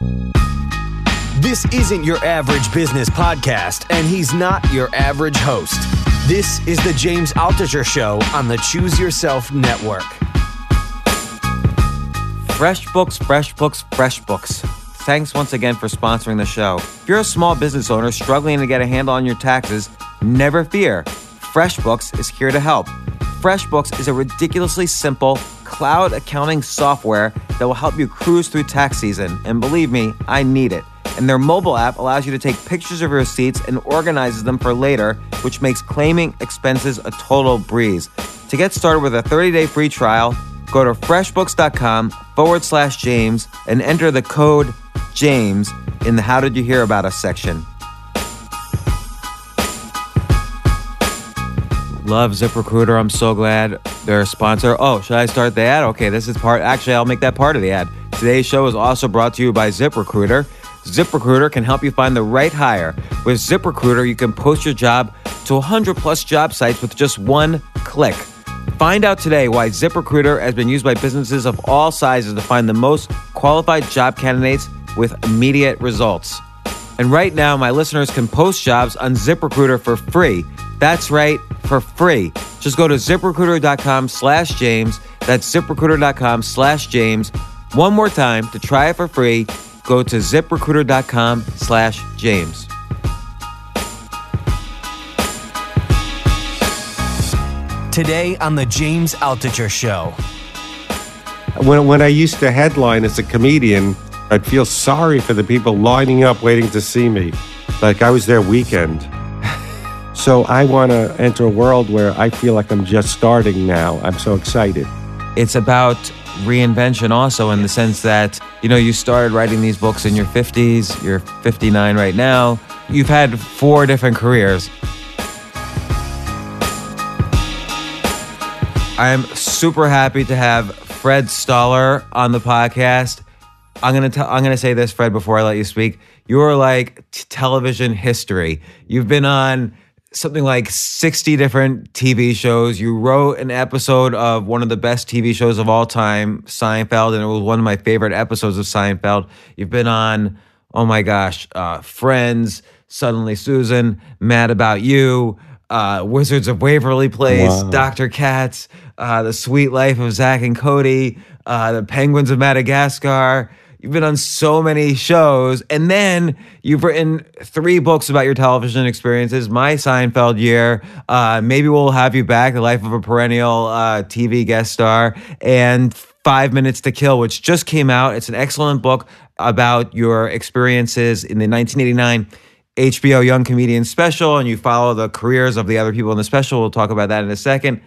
This isn't your average business podcast, and he's not your average host. This is the James Altucher Show on the Choose Yourself Network. Fresh books, fresh books, fresh books. Thanks once again for sponsoring the show. If you're a small business owner struggling to get a handle on your taxes, never fear. FreshBooks is here to help. FreshBooks is a ridiculously simple cloud accounting software that will help you cruise through tax season. And believe me, I need it. And their mobile app allows you to take pictures of your receipts and organizes them for later, which makes claiming expenses a total breeze. To get started with a 30 day free trial, go to freshbooks.com forward slash James and enter the code James in the How Did You Hear About Us section. Love ZipRecruiter. I'm so glad they're a sponsor. Oh, should I start the ad? Okay, this is part. Actually, I'll make that part of the ad. Today's show is also brought to you by ZipRecruiter. ZipRecruiter can help you find the right hire. With ZipRecruiter, you can post your job to 100 plus job sites with just one click. Find out today why ZipRecruiter has been used by businesses of all sizes to find the most qualified job candidates with immediate results. And right now, my listeners can post jobs on ZipRecruiter for free. That's right, for free. Just go to ziprecruiter.com slash James. That's ziprecruiter.com slash James. One more time to try it for free. Go to ziprecruiter.com slash James. Today on the James Altucher Show. When, when I used to headline as a comedian, I'd feel sorry for the people lining up waiting to see me. Like I was their weekend. So I want to enter a world where I feel like I'm just starting now. I'm so excited. It's about reinvention also in the sense that, you know, you started writing these books in your 50s, you're 59 right now. You've had four different careers. I am super happy to have Fred Stoller on the podcast. I'm gonna tell. I'm gonna say this, Fred, before I let you speak. You're like t- television history. You've been on something like 60 different TV shows. You wrote an episode of one of the best TV shows of all time, Seinfeld, and it was one of my favorite episodes of Seinfeld. You've been on, oh my gosh, uh, Friends, Suddenly Susan, Mad About You. Uh, Wizards of Waverly Place, Wow. Dr. Katz, uh, The Sweet Life of Zach and Cody, uh, The Penguins of Madagascar. You've been on so many shows, and then you've written three books about your television experiences. My Seinfeld year, uh, maybe we'll have you back. The Life of a Perennial uh, TV guest star, and Five Minutes to Kill, which just came out. It's an excellent book about your experiences in the 1989 HBO Young Comedian special, and you follow the careers of the other people in the special. We'll talk about that in a second.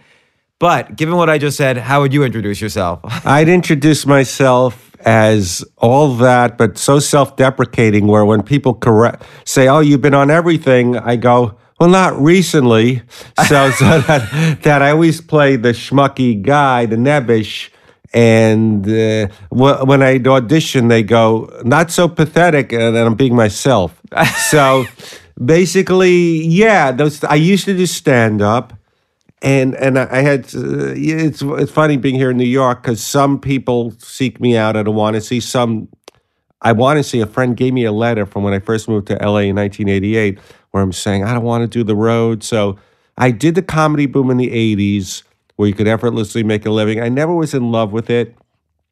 But given what I just said, how would you introduce yourself? I'd introduce myself as all that, but so self deprecating, where when people correct, say, Oh, you've been on everything, I go, Well, not recently. So, so that, that I always play the schmucky guy, the nebbish. And uh, wh- when I audition, they go, Not so pathetic, and I'm being myself. So basically, yeah, those, I used to do stand up and and I had uh, it's it's funny being here in New York because some people seek me out. I don't want to see some. I want to see. A friend gave me a letter from when I first moved to LA in 1988, where I'm saying I don't want to do the road. So I did the comedy boom in the 80s, where you could effortlessly make a living. I never was in love with it.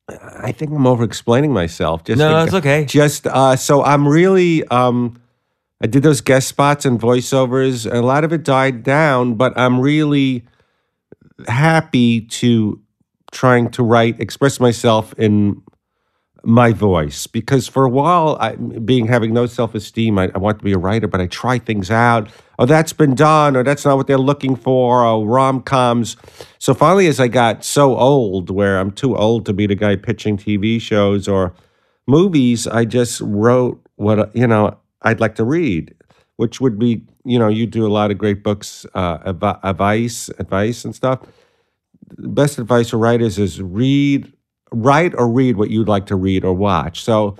I think I'm over explaining myself. Just No, to- it's okay. Just uh, so I'm really. Um, I did those guest spots and voiceovers, and a lot of it died down, but I'm really happy to trying to write, express myself in my voice because for a while, I, being having no self esteem, I, I want to be a writer, but I try things out. Oh, that's been done, or that's not what they're looking for, or rom coms. So finally, as I got so old, where I'm too old to be the guy pitching TV shows or movies, I just wrote what you know I'd like to read, which would be you know you do a lot of great books, uh, advice, advice and stuff. The best advice for writers is read write or read what you'd like to read or watch. So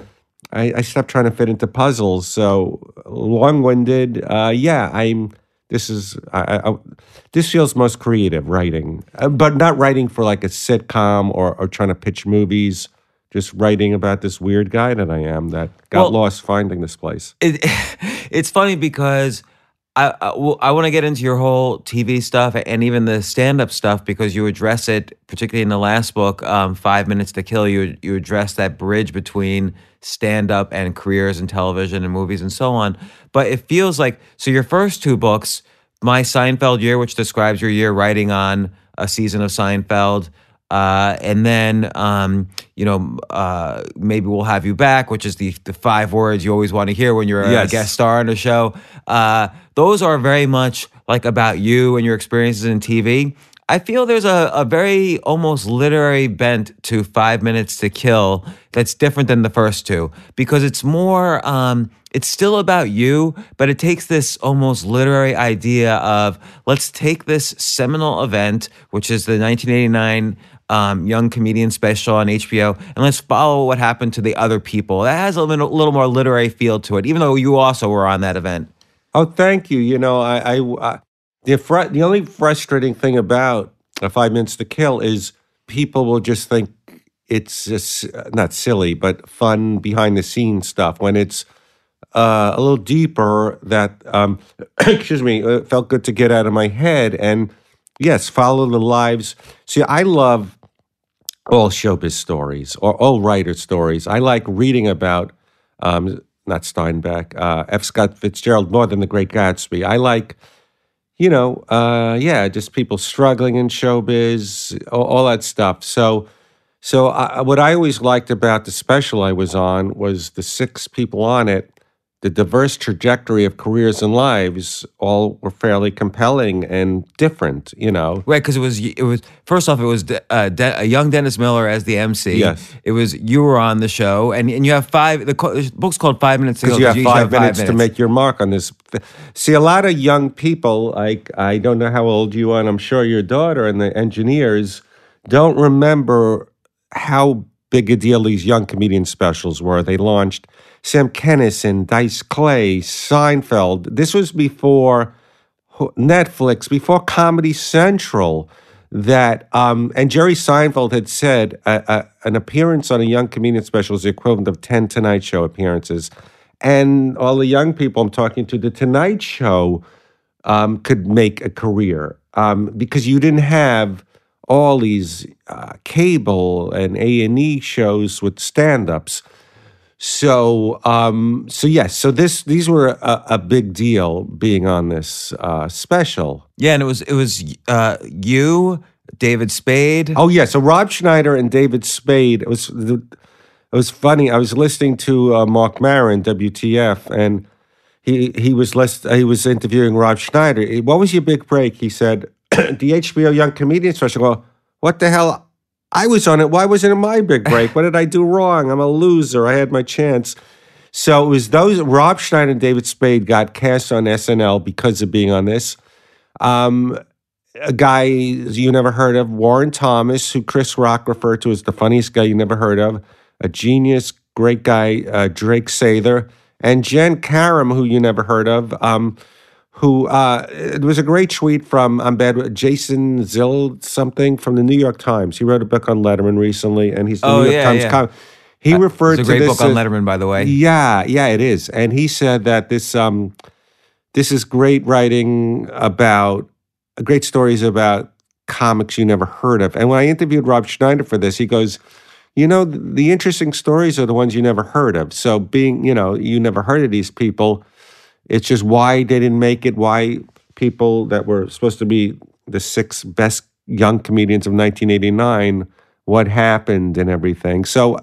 I, I stopped trying to fit into puzzles. So long winded. Uh, yeah, I'm. This is I, I, this feels most creative writing, uh, but not writing for like a sitcom or, or trying to pitch movies. Just writing about this weird guy that I am that got well, lost finding this place. It, it's funny because I, I, well, I want to get into your whole TV stuff and even the stand up stuff because you address it, particularly in the last book, um, Five Minutes to Kill. You, you address that bridge between stand up and careers in television and movies and so on. But it feels like, so your first two books, My Seinfeld Year, which describes your year writing on a season of Seinfeld, uh, and then, um, you know, uh, maybe we'll have you back, which is the the five words you always want to hear when you're a yes. guest star on a show. Uh, those are very much like about you and your experiences in TV. I feel there's a, a very almost literary bent to Five Minutes to Kill that's different than the first two because it's more, um, it's still about you, but it takes this almost literary idea of let's take this seminal event, which is the 1989 um, young comedian special on HBO, and let's follow what happened to the other people. That has a little, little more literary feel to it, even though you also were on that event. Oh, thank you. You know, I, I, I the fr- the only frustrating thing about Five Minutes to Kill is people will just think it's just not silly, but fun behind the scenes stuff. When it's uh, a little deeper, that um, excuse me, it felt good to get out of my head and yes, follow the lives. See, I love all showbiz stories or all writer stories. I like reading about, um, not Steinbeck, uh, F. Scott Fitzgerald more than The Great Gatsby. I like, you know, uh, yeah, just people struggling in showbiz, all, all that stuff. So, so I, what I always liked about the special I was on was the six people on it the diverse trajectory of careers and lives all were fairly compelling and different, you know. Right, because it was it was first off it was uh, De- a young Dennis Miller as the MC. Yes, it was you were on the show, and and you have five. The, the book's called Five Minutes because you, have, five, have minutes five minutes to make your mark on this. See, a lot of young people, like I don't know how old you are, and I'm sure your daughter and the engineers don't remember how big a deal these young comedian specials were. They launched Sam Kinison, Dice Clay, Seinfeld. This was before Netflix, before Comedy Central. That um, and Jerry Seinfeld had said uh, uh, an appearance on a young comedian special is the equivalent of ten Tonight Show appearances, and all the young people I'm talking to, the Tonight Show um, could make a career um, because you didn't have all these uh, cable and A and E shows with stand-ups. So, um, so yes, so this these were a, a big deal being on this uh, special. Yeah, and it was it was uh, you, David Spade. Oh yeah, so Rob Schneider and David Spade. It was it was funny. I was listening to uh, Marc Maron, WTF, and he he was list, he was interviewing Rob Schneider. What was your big break? He said the HBO Young Comedian Special. Well, what the hell? I was on it. Why wasn't it my big break? What did I do wrong? I'm a loser. I had my chance. So it was those Rob Schneider and David Spade got cast on SNL because of being on this. Um, a guy you never heard of, Warren Thomas, who Chris Rock referred to as the funniest guy you never heard of, a genius, great guy, uh, Drake Sather, and Jen Karam, who you never heard of. Um, who uh, it was a great tweet from I'm bad with Jason Zill something from the New York Times. He wrote a book on Letterman recently, and he's the oh, New York yeah, Times. Yeah. Com- he uh, referred it's a great to book this on Letterman, by the way. Yeah, yeah, it is, and he said that this um, this is great writing about great stories about comics you never heard of. And when I interviewed Rob Schneider for this, he goes. You know, the interesting stories are the ones you never heard of. So, being, you know, you never heard of these people, it's just why they didn't make it, why people that were supposed to be the six best young comedians of 1989, what happened and everything. So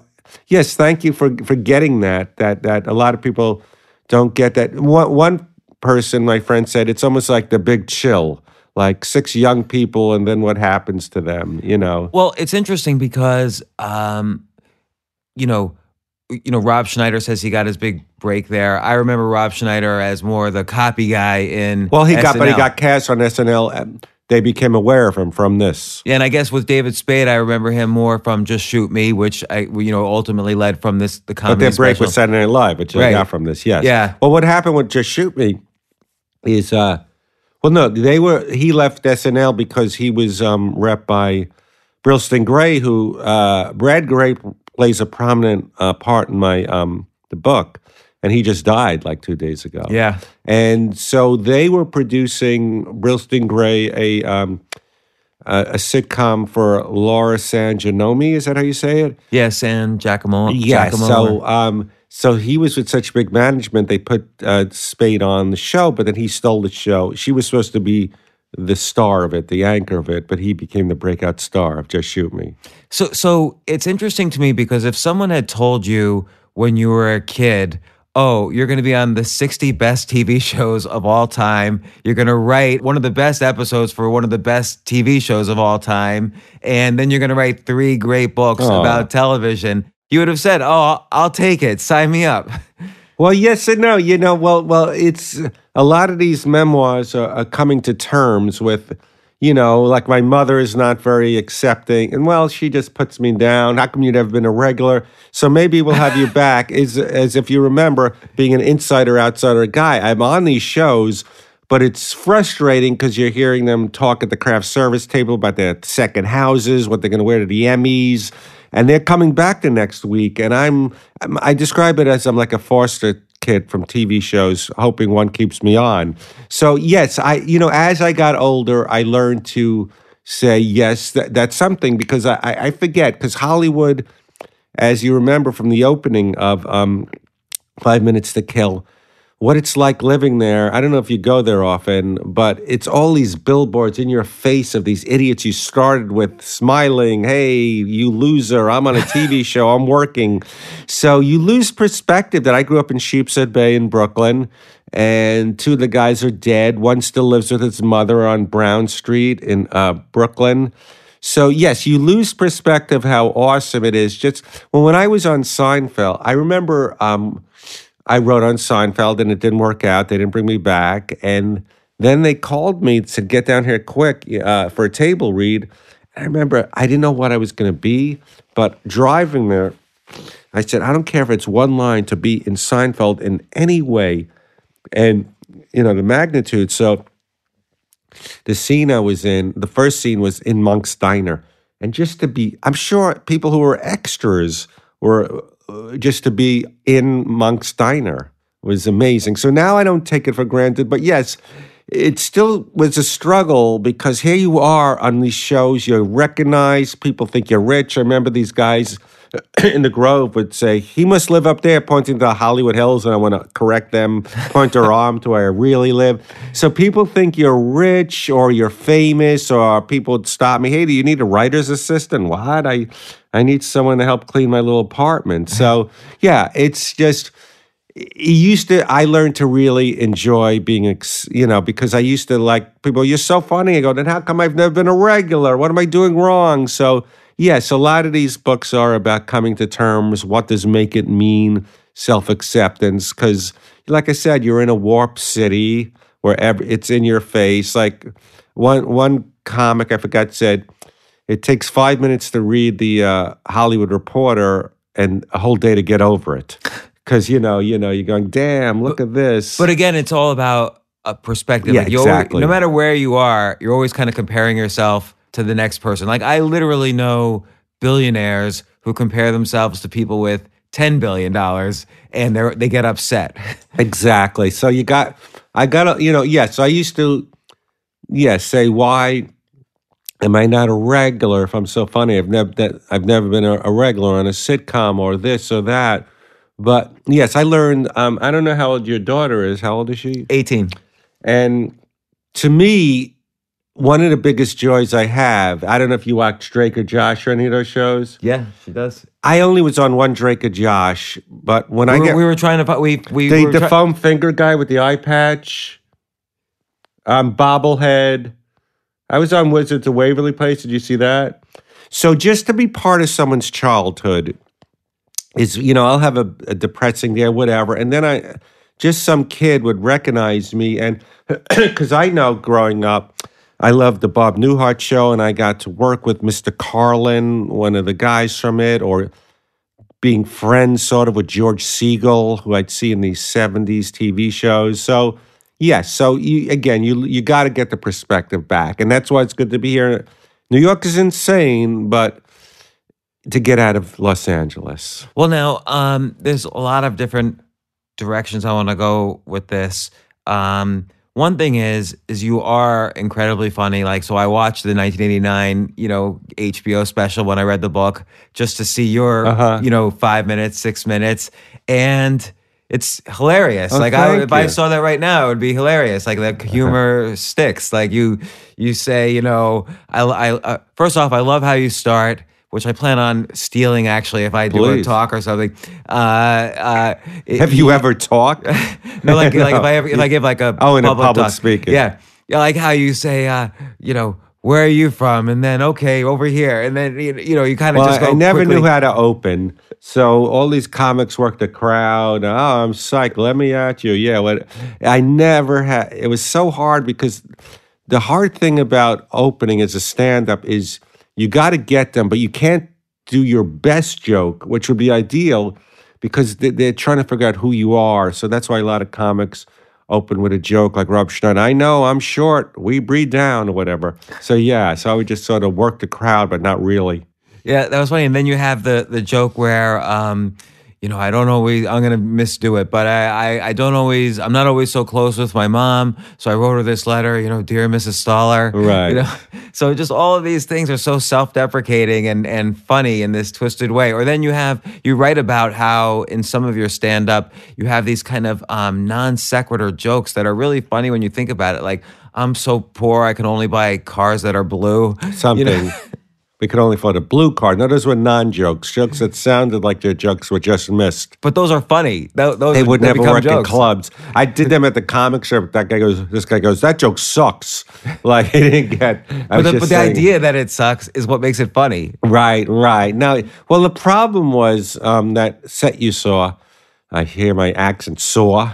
yes, thank you for for getting that. That that a lot of people don't get that. One one person, my friend said, it's almost like the big chill. Like six young people, and then what happens to them? You know. Well, it's interesting because, um, you know, you know, Rob Schneider says he got his big break there. I remember Rob Schneider as more the copy guy in. Well, he got, but he got cast on SNL. And they became aware of him from this. Yeah, and I guess with David Spade, I remember him more from Just Shoot Me, which I, you know, ultimately led from this the But comedy their break special. was Saturday Night Live, which I Right. got from this. Yes. Yeah. Well, what happened with Just Shoot Me is, uh, well, no, they were. He left SNL because he was um, rep by Brillstein Grey, who uh, Brad Grey plays a prominent uh, part in my um, the book, and he just died like two days ago. Yeah. And so they were producing Brillstein Grey a um, a, a sitcom for Laura San Giacomo. Is that how you say it? Yes, and Giacomo. Yeah. Giacomo. So, um, so he was with such big management. They put uh, Spade on the show, but then he stole the show. She was supposed to be the star of it, the anchor of it, but he became the breakout star of Just Shoot Me. So so it's interesting to me because if someone had told you when you were a kid, oh, you're going to be on the 60 best TV shows of all time, you're going to write one of the best episodes for one of the best TV shows of all time, and then you're going to write three great books Aw. about television, you would have said, "Oh, I'll take it. Sign me up." Well, yes and no. You know, well, well, it's a lot of these memoirs are, are coming to terms with, you know, like my mother is not very accepting, and well, she just puts me down. How come you've never been a regular? So maybe we'll have you back. Is as if you remember being an insider outsider guy. I'm on these shows. But it's frustrating because you're hearing them talk at the craft service table about their second houses, what they're going to wear to the Emmys, and they're coming back the next week. And I'm, I'm describe it as I'm like a foster kid from TV shows, hoping one keeps me on. So yes, I you know as I got older, I learned to say yes, that, that's something because I, I I forget because Hollywood, as you remember from the opening of um, Five Minutes to Kill what it's like living there. I don't know if you go there often, but it's all these billboards in your face of these idiots you started with smiling, hey, you loser, I'm on a TV show, I'm working. So you lose perspective that I grew up in Sheepshead Bay in Brooklyn, and two of the guys are dead. One still lives with his mother on Brown Street in uh, Brooklyn. So yes, you lose perspective how awesome it is. Just well, when I was on Seinfeld, I remember um, I wrote on Seinfeld and it didn't work out. They didn't bring me back, and then they called me and said, "Get down here quick uh, for a table read." I remember I didn't know what I was going to be, but driving there, I said, "I don't care if it's one line to be in Seinfeld in any way," and you know the magnitude. So the scene I was in, the first scene was in Monk's Diner. And just to be, I'm sure people who were extras were just to be in Monk's Diner was amazing. So now I don't take it for granted. But yes, it still was a struggle because here you are on these shows, you're recognized, people think you're rich. I remember these guys in the Grove would say, he must live up there, pointing to the Hollywood Hills, and I want to correct them, point their arm to where I really live. So people think you're rich or you're famous, or people would stop me, hey, do you need a writer's assistant? What? I, I need someone to help clean my little apartment. Mm-hmm. So yeah, it's just it used to i learned to really enjoy being you know because i used to like people you're so funny i go then how come i've never been a regular what am i doing wrong so yes a lot of these books are about coming to terms what does make it mean self-acceptance because like i said you're in a warp city where every, it's in your face like one one comic i forgot said it takes five minutes to read the uh, hollywood reporter and a whole day to get over it because you know, you know, you're going, damn, look at this. But again, it's all about a perspective. Yeah, Like, you always- exactly. no matter where you are, you're always kind of comparing yourself to the next person. Like I literally know billionaires who compare themselves to people with ten billion dollars, and they they get upset. exactly. So you got, I got you know, yes, I used to, yes, say why am I not a regular? If I'm so funny, I've never that I've never been a, a regular on a sitcom or this or that. But yes, I learned. Um, I don't know how old your daughter is. How old is she? Eighteen. And to me, one of the biggest joys I have. I don't know if you watch Drake or Josh or any of those shows. Yeah, she does. I only was on one Drake or Josh, but when I We were, get we were trying to we we the, the try- foam finger guy with the eye patch, um, bobblehead. I was on Wizards of Waverly Place. Did you see that? So just to be part of someone's childhood is, you know, I'll have a, a depressing day, whatever, and then I, just some kid would recognize me, and because I know growing up. I loved the Bob Newhart show, and I got to work with Mr. Carlin, one of the guys from it, or being friends sort of with George Segal, who I'd see in these 70s TV shows. So, yes, so you again, you you got to get the perspective back. And that's why it's good to be here. New York is insane, but to get out of Los Angeles. Well, now um, there's a lot of different directions I want to go with this. Um, one thing is, is you are incredibly funny. Like, so I watched the 1989, you know, HBO special when I read the book just to see your, Uh-huh. you know, five minutes, six minutes, and it's hilarious. Oh, like, I, thank if I saw that right now, it would be hilarious. Like, the humor sticks. Like, you, you say, you know, I, I uh, first off, I love how you start. Which I plan on stealing actually if I do a talk or something. Uh, uh, Have you ever talked? no, like like if I ever, if I give like a Oh, in a public talk. speaking. yeah, yeah, like how you say, uh, you know, where are you from, and then okay, over here, and then you you know you kind of Well, just go. I never quickly. knew how to open. So all these comics work the crowd. Oh, I'm psyched. Let me at you. Yeah. What? I never had. It was so hard because the hard thing about opening as a stand-up is you got to get them, but you can't do your best joke, which would be ideal because they- they're trying to figure out who you are. So that's why a lot of comics open with a joke like Rob Schneider. I know I'm short. We breathe down or whatever. So yeah. So I would just sort of work the crowd, but not really. Yeah, that was funny. And then you have the the joke where, um, you know, I don't always. I'm gonna misdo it, but I, I I don't always. I'm not always so close with my mom, so I wrote her this letter. You know, dear Mrs. Stoller. Right. You know, so just all of these things are so self-deprecating and and funny in this twisted way. Or then you have you write about how in some of your stand-up you have these kind of um, non sequitur jokes that are really funny when you think about it. Like I'm so poor, I can only buy cars that are blue. You know? We could only afford a blue card. No, those were non-jokes, jokes that sounded like their jokes were just missed. But those are funny. Tho- Those They would never work in clubs. I did them at the comic strip. That guy goes, this guy goes, that joke sucks. Like he didn't get. But the, but the idea that it sucks is what makes it funny. Right, right. Now, well, the problem was um, that set you saw. I hear my accent saw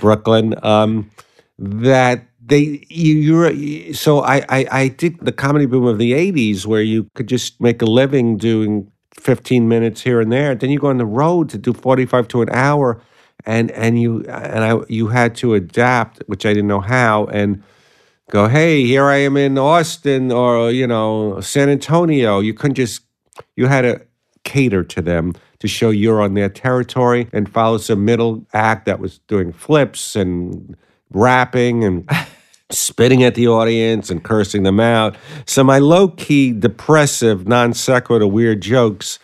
Brooklyn. Um, that they you you're so I, I I did the comedy boom of the '80s where you could just make a living doing 15 minutes here and there. Then you go on the road to do 45 to an hour, and and you and I you had to adapt, which I didn't know how and go, hey, here I am in Austin or, you know, San Antonio. You couldn't just, you had to cater to them to show you're on their territory and follow some middle act that was doing flips and rapping and spitting at the audience and cursing them out. So my low key, depressive, non sequitur, weird jokes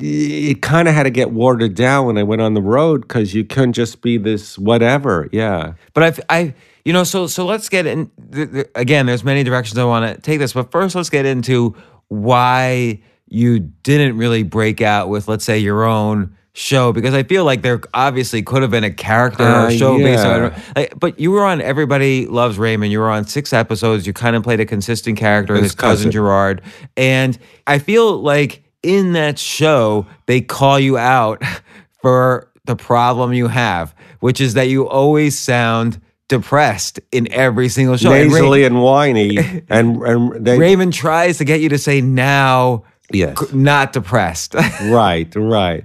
it kind of had to get watered down when I went on the road because you couldn't just be this whatever. Yeah. But I've, I, you know, so so let's get in. th- th- Again, there's many directions I want to take this, but first let's get into why you didn't really break out with, let's say, your own show because I feel like there obviously could have been a character or Uh, show based on. yeah. Like, but you were on Everybody Loves Raymond. You were on six episodes. You kind of played a consistent character, His his cousin cousin. Gerard, and I feel like in that show they call you out for the problem you have, which is that you always sound depressed in every single show. And Ray- nasally and whiny, and and they Raymond tries to get you to say now, yes, not depressed. right, right,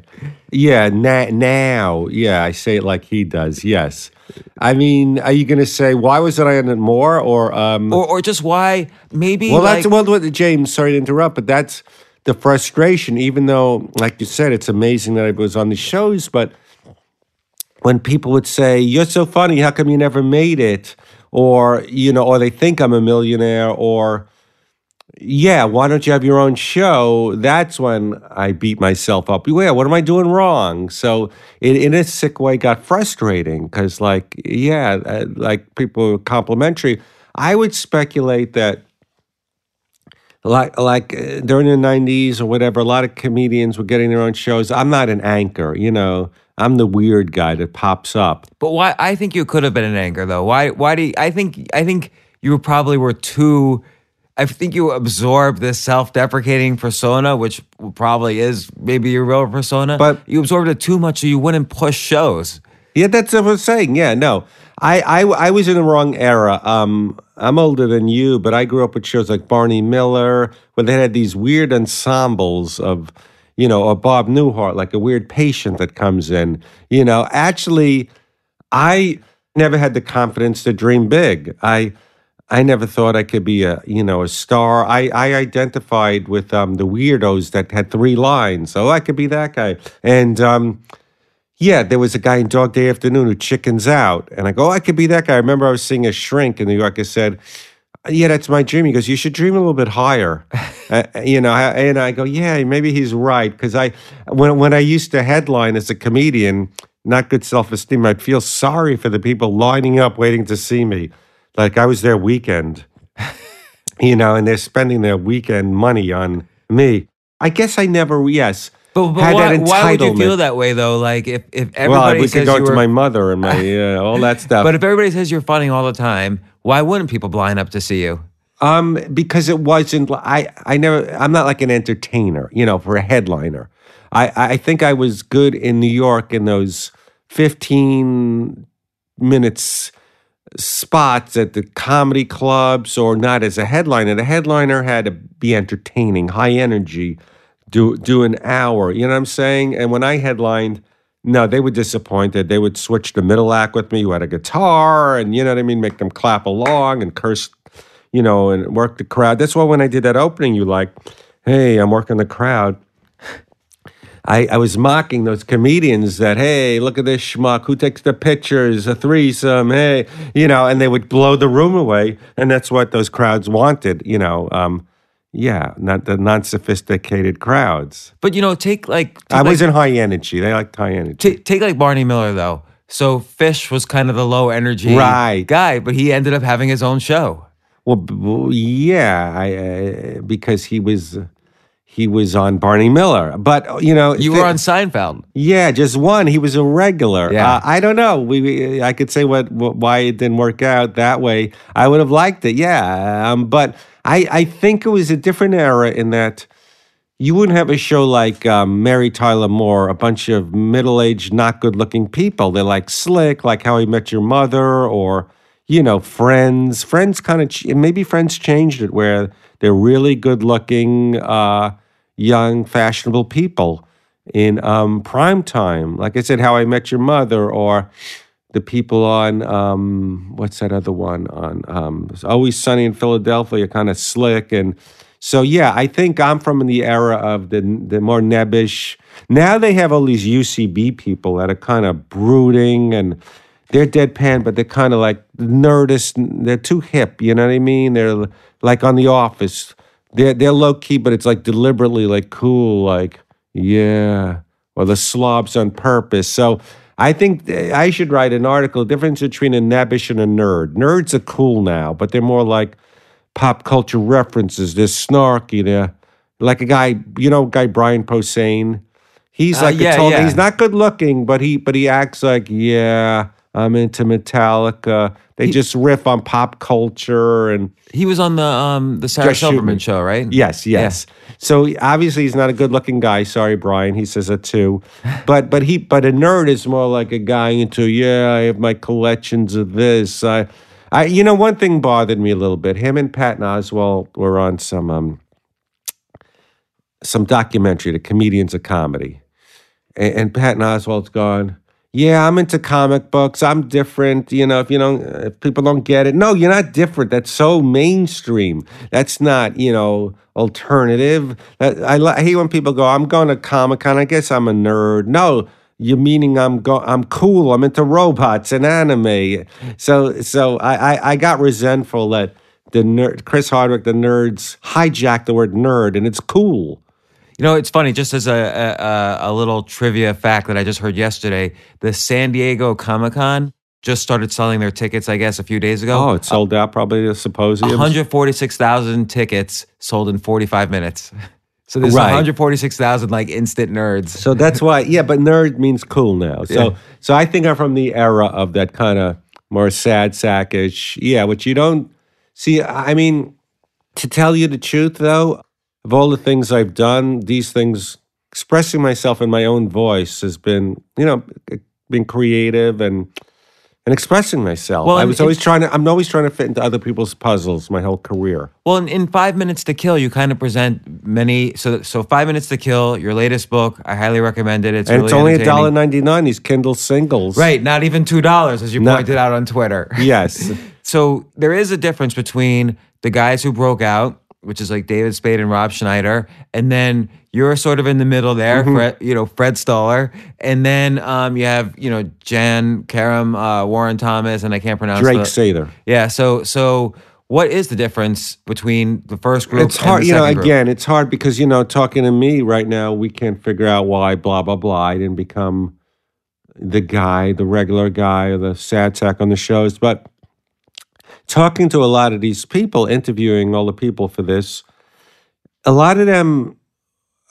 yeah. Na- now, yeah, I say it like he does. Yes, I mean, are you going to say why wasn't I in it more, or um? or, or just why maybe well, like, that's well, James. Sorry to interrupt, but that's the frustration. Even though, like you said, it's amazing that I was on the shows, but when people would say, "You're so funny, how come you never made it?" or you know, or they think I'm a millionaire, or yeah, why don't you have your own show? That's when I beat myself up. Yeah, what am I doing wrong? So it, in a sick way, got frustrating because, like, yeah, uh, like people were complimentary. I would speculate that like like uh, during the 90s or whatever a lot of comedians were getting their own shows i'm not an anchor you know i'm the weird guy that pops up But why? I think you could have been an anchor though. Why? Why do you, I think? I think you probably were too. I think you absorbed this self-deprecating persona, which probably is maybe your real persona. But- you absorbed it too much, so you wouldn't push shows. Yeah, that's what I'm saying. Yeah, no, I, I, I was in the wrong era. Um, I'm older than you, but I grew up with shows like Barney Miller, where they had these weird ensembles of, you know, or Bob Newhart, like a weird patient that comes in. You know, actually, I never had the confidence to dream big. I, I never thought I could be a, you know, a star. I, I identified with um, the weirdos that had three lines. Oh, I could be that guy. And um, yeah, there was a guy in Dog Day Afternoon who chickens out. And I go, oh, I could be that guy. I remember I was seeing a shrink in New York. I said, yeah, that's my dream. He goes, you should dream a little bit higher. uh, you know, and I go, yeah, maybe he's right. Because I, when, when I used to headline as a comedian, not good self esteem, I'd feel sorry for the people lining up waiting to see me. Like I was their weekend, you know, and they're spending their weekend money on me. I guess I never, yes. But, but why, why would you feel that way though? Like if if everybody Well, we says could go you to my mother and my uh, all that stuff. but if everybody says you're funny all the time, why wouldn't people line up to see you? um, because it wasn't. I I never. I'm not like an entertainer. You know, for a headliner. I I think I was good in New York in those 15 minutes spots at the comedy clubs or not as a headliner. The headliner had to be entertaining, high energy, do do an hour. You know what I'm saying? And when I headlined, no, they were disappointed. They would switch the middle act with me who had a guitar and you know what I mean, make them clap along and curse, you know, and work the crowd. That's why when I did that opening, you like, hey, I'm working the crowd. I, I was mocking those comedians that, hey, look at this schmuck who takes the pictures, a threesome, hey, you know, and they would blow the room away. And that's what those crowds wanted, you know. Um, yeah, not the non sophisticated crowds. But you know, take like take I like, wasn't high energy. They liked high energy. take, take like Barney Miller though. So Fish was kind of the low energy Right. guy, but he ended up having his own show. Well, b- well, yeah, I, uh, because he was he was on Barney Miller, but you know, You were on Seinfeld. Yeah, just one. He was a regular. Yeah. Uh, I don't know. We, we I could say what, what why it didn't work out that way. I would have liked it. Yeah, um, but I I think it was a different era in that you wouldn't have a show like um, Mary Tyler Moore, a bunch of middle-aged, not good-looking people. They're like slick, like How I Met Your Mother, or you know, Friends. Friends kind of ch- maybe Friends changed it where they're really good-looking, uh, young, fashionable people in um, prime time. Like I said, How I Met Your Mother, or the people on um, what's that other one on um, Always Sunny in Philadelphia, kind of slick and. So yeah, I think I'm from the era of the the more nebbish. Now they have all these UCB people that are kind of brooding and they're deadpan, but they're kind of like nerdist. They're too hip. You know what I mean? They're like on The Office. They're they're low key, but it's like deliberately like cool. Like yeah, or the slobs on purpose. So. I think I should write an article. Difference between a nebbish and a nerd. Nerds are cool now, but they're more like pop culture references. They're snarky. They're like a guy, you know, guy Brian Posehn. He's Uh, like yeah, a total, yeah. he's not good looking, but he but he acts like yeah, I'm into Metallica. They just riff on pop culture and He was on the um the Sarah Silverman show, right? yes, yes. So obviously he's not a good looking guy. Sorry, Brian. He says it too. But but he but a nerd is more like a guy into yeah. I have my collections of this. I I you know one thing bothered me a little bit. Him and Patton Oswalt were on some um some documentary, The Comedians of Comedy, and, and Patton Oswalt's gone. Yeah, I'm into comic books. I'm different. You know, if you don't, if people don't get it, no, you're not different. That's so mainstream. That's not, you know, alternative. I, I hate when people go, "I'm going to Comic Con. I guess I'm a nerd." No, you're meaning I'm go, I'm cool. I'm into robots and anime. So, so I, I, I got resentful that the nerd, Chris Hardwick, the nerds hijacked the word nerd, and it's cool. You know, it's funny. Just as a, a a- a little trivia fact that I just heard yesterday, the San Diego Comic Con just started selling their tickets, I guess, a few days ago. Oh, it sold out probably the symposium. 146,000 tickets sold in 45 minutes. So there's Right. 146,000 like instant nerds. So that's why, yeah, but nerd means cool now. So, Yeah. so I think I'm from the era of that kind of more sad sackish, yeah, which you don't see. I mean, to tell you the truth, though, of all the things I've done, these things, expressing myself in my own voice has been, you know, eh, being creative and and expressing myself. Well, I was always trying to. I'm always trying to fit into other people's puzzles my whole career. Well, in, in Five Minutes to Kill, you kind of present many. So, so Five Minutes to Kill, your latest book, I highly recommend it. It's And really it's only a dollar ninety nine. These Kindle singles, Right, not even two dollars, as you No. pointed out on Twitter. Yes. So there is a difference between the guys who broke out, which is like David Spade and Rob Schneider, and then you're sort of in the middle there, Mm-hmm. Fred, you know, Fred Stoller, and then um, you have you know Jan Karam, uh, Warren Thomas, and I can't pronounce Drake the, Sather. Yeah, so so what is the difference between the first group? It's and hard, you know. group? Again, it's hard because you know, talking to me right now, we can't figure out why blah blah blah. I didn't become the guy, the regular guy, or the sad sack on the shows. But talking to a lot of these people, interviewing all the people for this, a lot of them,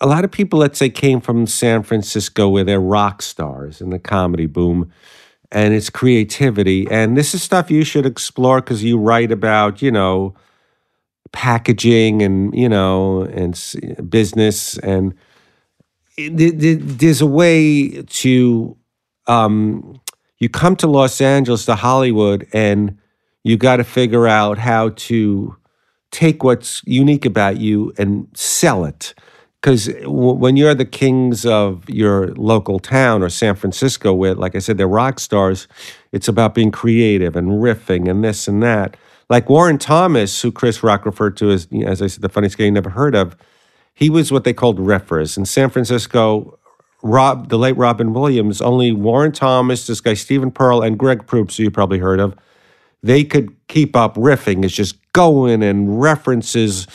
a lot of people, let's say, came from San Francisco, where they're rock stars in the comedy boom. And it's creativity. And this is stuff you should explore because you write about, you know, packaging and you know and business and there's a way to um, you come to Los Angeles to Hollywood and you got to figure out how to take what's unique about you and sell it because w- when you're the kings of your local town or San Francisco where like I said they're rock stars it's about being creative and riffing and this and that like Warren Thomas, who Chris Rock referred to as, as I said, the funniest guy you never heard of, he was what they called riffers. In San Francisco, Rob, the late Robin Williams, only Warren Thomas, this guy Stephen Pearl, and Greg Proops, who you probably heard of, they could keep up riffing. It's just going and references,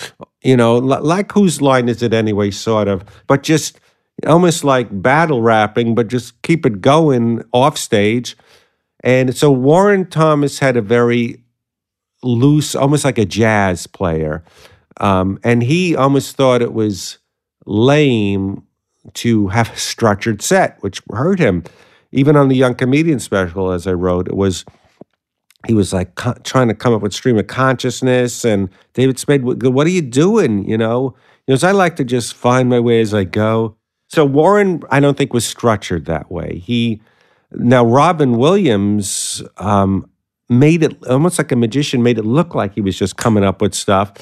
you know, like whose line is it anyway, sort of, but just almost like battle rapping, but just keep it going off stage. And so Warren Thomas had a very loose, almost like a jazz player. Um, and he almost thought it was lame to have a structured set, which hurt him. Even on the Young Comedian special, as I wrote, it was he was like co- trying to come up with stream of consciousness. And David Spade, what are you doing? You know, know, I like to just find my way as I go. So Warren, I don't think was structured that way. He now Robin Williams um, made it almost like a magician, made it look like he was just coming up with stuff,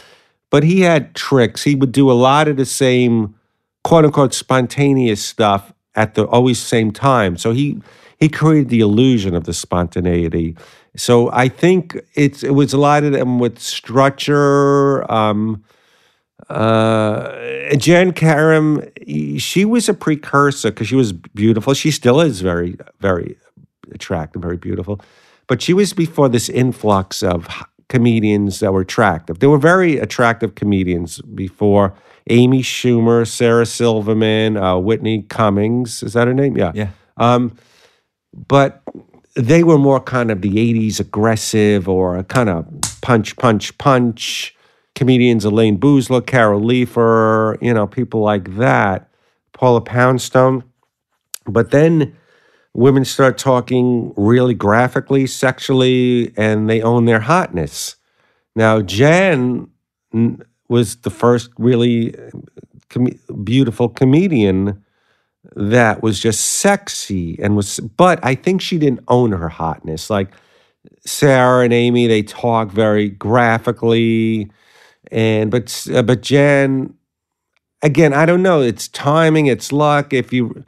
but he had tricks. He would do a lot of the same quote unquote spontaneous stuff at the always same time. So he he created the illusion of the spontaneity. So I think it's it was a lot of them with structure. Um, uh, Jan Karam, she was a precursor because she was beautiful. She still is very, very attractive, very beautiful. But she was before this influx of comedians that were attractive. There were very attractive comedians before Amy Schumer, Sarah Silverman, uh, Whitney Cummings. Is that her name? Yeah. Yeah. Um, but they were more kind of the 80s aggressive or kind of punch, punch, punch. Comedians Elayne Boosler, Carol Leifer, you know, people like that, Paula Poundstone. But then women start talking really graphically, sexually, and they own their hotness. Now, Jan was the first really uh, com- beautiful comedian that was just sexy and was, but I think she didn't own her hotness. Like Sarah and Amy, they talk very graphically, and but uh, but Jan, again, I don't know. It's timing, it's luck. If you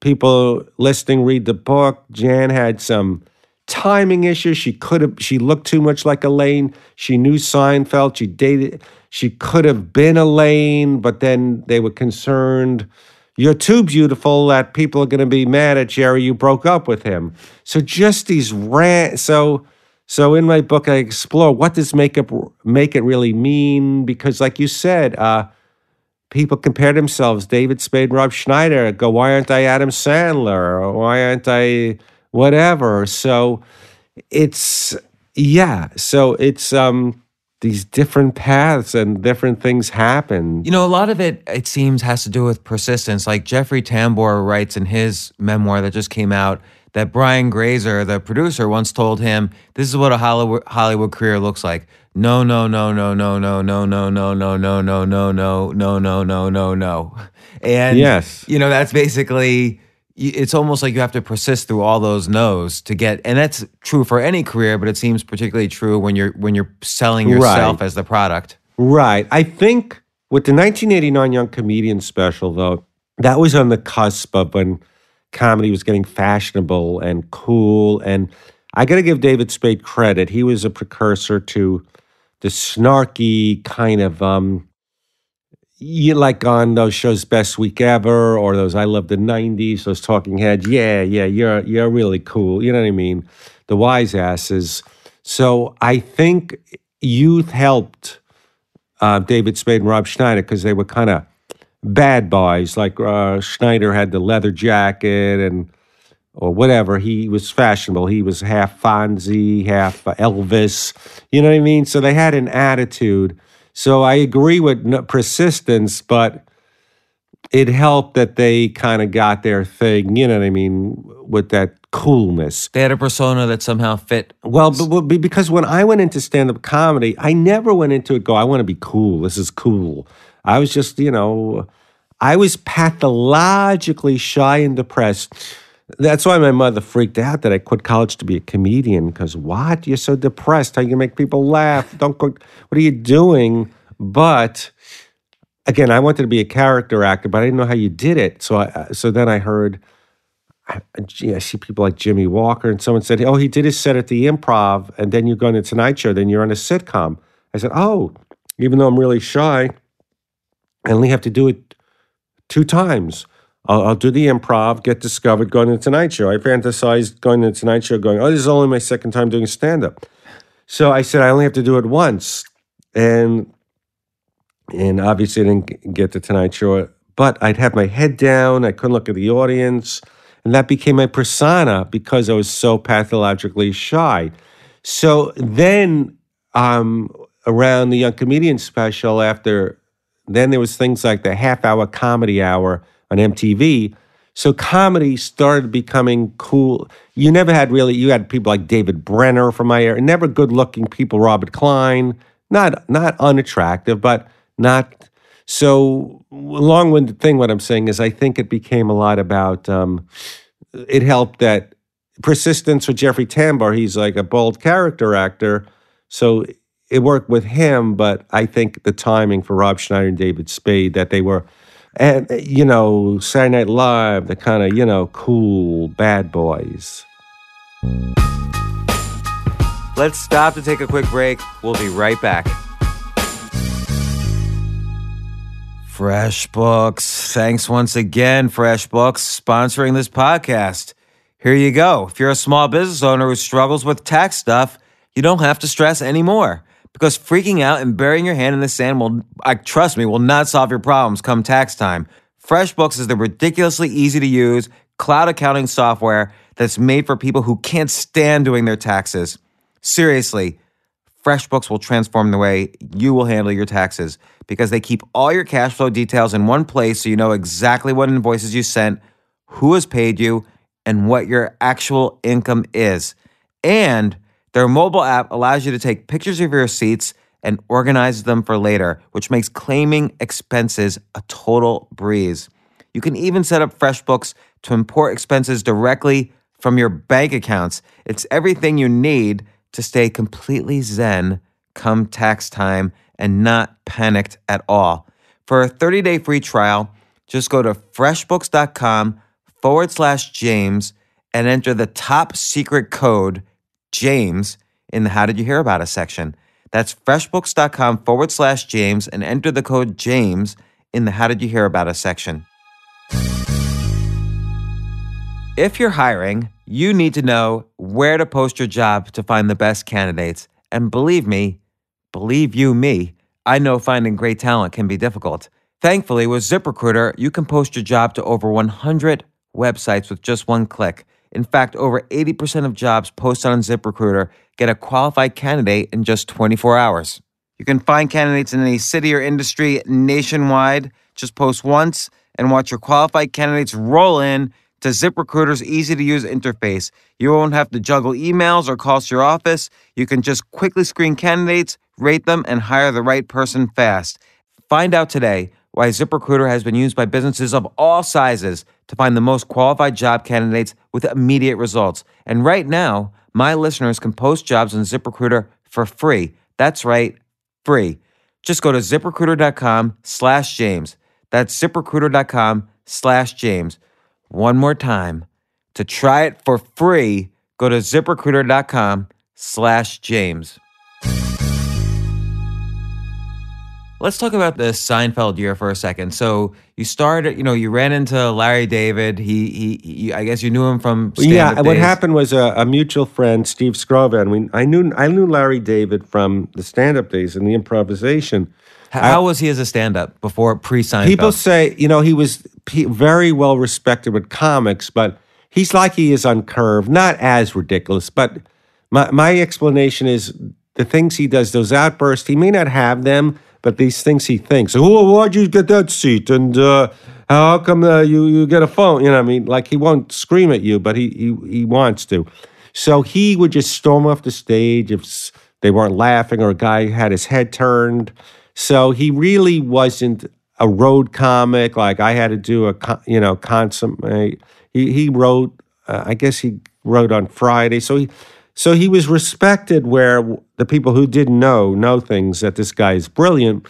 people listening read the book, Jan had some timing issues. She could have she looked too much like Elaine. She knew Seinfeld. She dated. She could have been Elaine, but then they were concerned. You're too beautiful that people are going to be mad at Jerry. You broke up with him. So just these rant. So so in my book, I explore what does makeup make it really mean? Because like you said, uh, people compare themselves. David Spade, Rob Schneider go, why aren't I Adam Sandler? Why aren't I whatever? So it's yeah. So it's um these different paths and different things happen. You know, a lot of it, it seems, has to do with persistence. Like Jeffrey Tambor writes in his memoir that just came out that Brian Grazer, the producer, once told him, This is what a Hollywood, Hollywood career looks like. No, no, no, no, no, no, no, no, no, no, no, no, no, no, no, no, no, no, no. And Yes. you know, that's basically it's almost like you have to persist through all those no's to get and that's true for any career, but it seems particularly true when you're when you're selling yourself Right. as the product. Right. I think with the 1989 Young Comedian special, though, that was on the cusp of when comedy was getting fashionable and cool. And I got to give David Spade credit. He was a precursor to the snarky kind of, um, you like on those shows, Best Week Ever, or those I Love the '90s, those Talking Heads. Yeah, yeah, you're you're really cool. You know what I mean? The wise asses. So I think youth helped uh, David Spade and Rob Schneider because they were kind of bad boys. Like uh, Schneider had the leather jacket and or whatever. He was fashionable. He was half Fonzie, half Elvis. You know what I mean? So they had an attitude. So I agree with n- persistence, but it helped that they kind of got their thing. You know what I mean? With that coolness. They had a persona that somehow fit Well, but, but because when I went into stand up comedy, I never went into it go, I want to be cool. This is cool. I was just, you know, I was pathologically shy and depressed. That's why my mother freaked out that I quit college to be a comedian. Because what? You're so depressed. How you make people laugh? Don't go. What are you doing? But again, I wanted to be a character actor, but I didn't know how you did it. So, I, uh, so then I heard I, I see people like Jimmie Walker, and someone said, "Oh, he did his set at the Improv, and then you go on the Tonight Show, then you're on a sitcom." I said, "Oh, even though I'm really shy, I only have to do it two times. I'll, I'll do the Improv, get discovered, going on the Tonight Show. I fantasized going to the Tonight Show, going, "Oh, this is only my second time doing stand up." So I said, "I only have to do it once," and and obviously I didn't get the Tonight Show, but I'd have my head down. I couldn't look at the audience. And that became my persona because I was so pathologically shy. So then, um, around the Young Comedian special, after then there was things like the half hour comedy hour on MTV. So comedy started becoming cool. You never had really, you had people like David Brenner from my era, never good looking people, Robert Klein, not not unattractive, but not so long winded thing. What I'm saying is, I think it became a lot about. Um, it helped that persistence with Jeffrey Tambor. He's like a bold character actor, so it worked with him. But I think the timing for Rob Schneider and David Spade that they were, and eh, you know, Saturday Night Live, the kind of you know cool bad boys. Let's stop to take a quick break. We'll be right back. FreshBooks. Thanks once again, FreshBooks, sponsoring this podcast. Here you go. If you're a small business owner who struggles with tax stuff, you don't have to stress anymore because freaking out and burying your hand in the sand will, I trust me, will not solve your problems come tax time. FreshBooks is the ridiculously easy to use cloud accounting software that's made for people who can't stand doing their taxes. Seriously, FreshBooks will transform the way you will handle your taxes because they keep all your cash flow details in one place so you know exactly what invoices you sent, who has paid you, and what your actual income is. And their mobile app allows you to take pictures of your receipts and organize them for later, which makes claiming expenses a total breeze. You can even set up FreshBooks to import expenses directly from your bank accounts. It's everything you need to stay completely zen come tax time and not panicked at all. For a 30 day free trial, just go to freshbooks.com forward slash James and enter the top secret code James in the How Did You Hear About Us section. That's freshbooks.com forward slash James and enter the code James in the How Did You Hear About Us section. If you're hiring, you need to know where to post your job to find the best candidates. And believe me, believe you me, I know finding great talent can be difficult. Thankfully, with ZipRecruiter, you can post your job to over 100 websites with just one click. In fact, over 80% of jobs posted on ZipRecruiter get a qualified candidate in just 24 hours. You can find candidates in any city or industry nationwide. Just post once and watch your qualified candidates roll in to ZipRecruiter's easy to use interface. You won't have to juggle emails or calls to your office. You can just quickly screen candidates, rate them, and hire the right person fast. Find out today why ZipRecruiter has been used by businesses of all sizes to find the most qualified job candidates with immediate results. And right now, my listeners can post jobs on ZipRecruiter for free. That's right, free. Just go to ziprecruiter.com slash James. That's ziprecruiter.com slash James. One more time. To try it for free, go to ziprecruiter.com slash James. Let's talk about the Seinfeld year for a second. So you started, you know, you ran into Larry David. He, he, he I guess you knew him from yeah. stand-up What happened was a, a mutual friend, Steve Skrovan. We I knew I knew Larry David from the stand-up days and the improvisation. H- How was he as a stand-up before pre-Seinfeld? People say, you know, he was very well respected with comics, but he's like he is on Curb, not as ridiculous. But my my explanation is the things he does, those outbursts, he may not have them, but these things he thinks. Oh, why'd you get that seat? And uh, how come uh, you you get a phone? You know, I mean, like he won't scream at you, but he he, he wants to. So he would just storm off the stage if they weren't laughing or a guy had his head turned. So he really wasn't a road comic like I had to do a you know consummate. He he wrote. Uh, I guess he wrote on Friday. So he so he was respected where the people who didn't know know things that this guy is brilliant,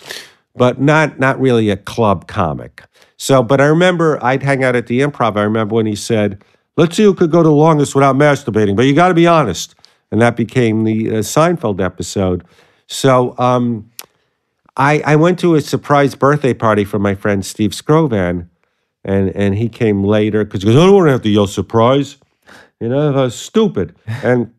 but not not really a club comic. So, but I remember I'd hang out at the Improv. I remember when he said, "Let's see who could go the longest without masturbating," but you got to be honest, and that became the uh, Seinfeld episode. So. um I, I went to a surprise birthday party for my friend Steve Skrovan, and and he came later because he goes, I don't want to have to yell surprise, you know, that's stupid. And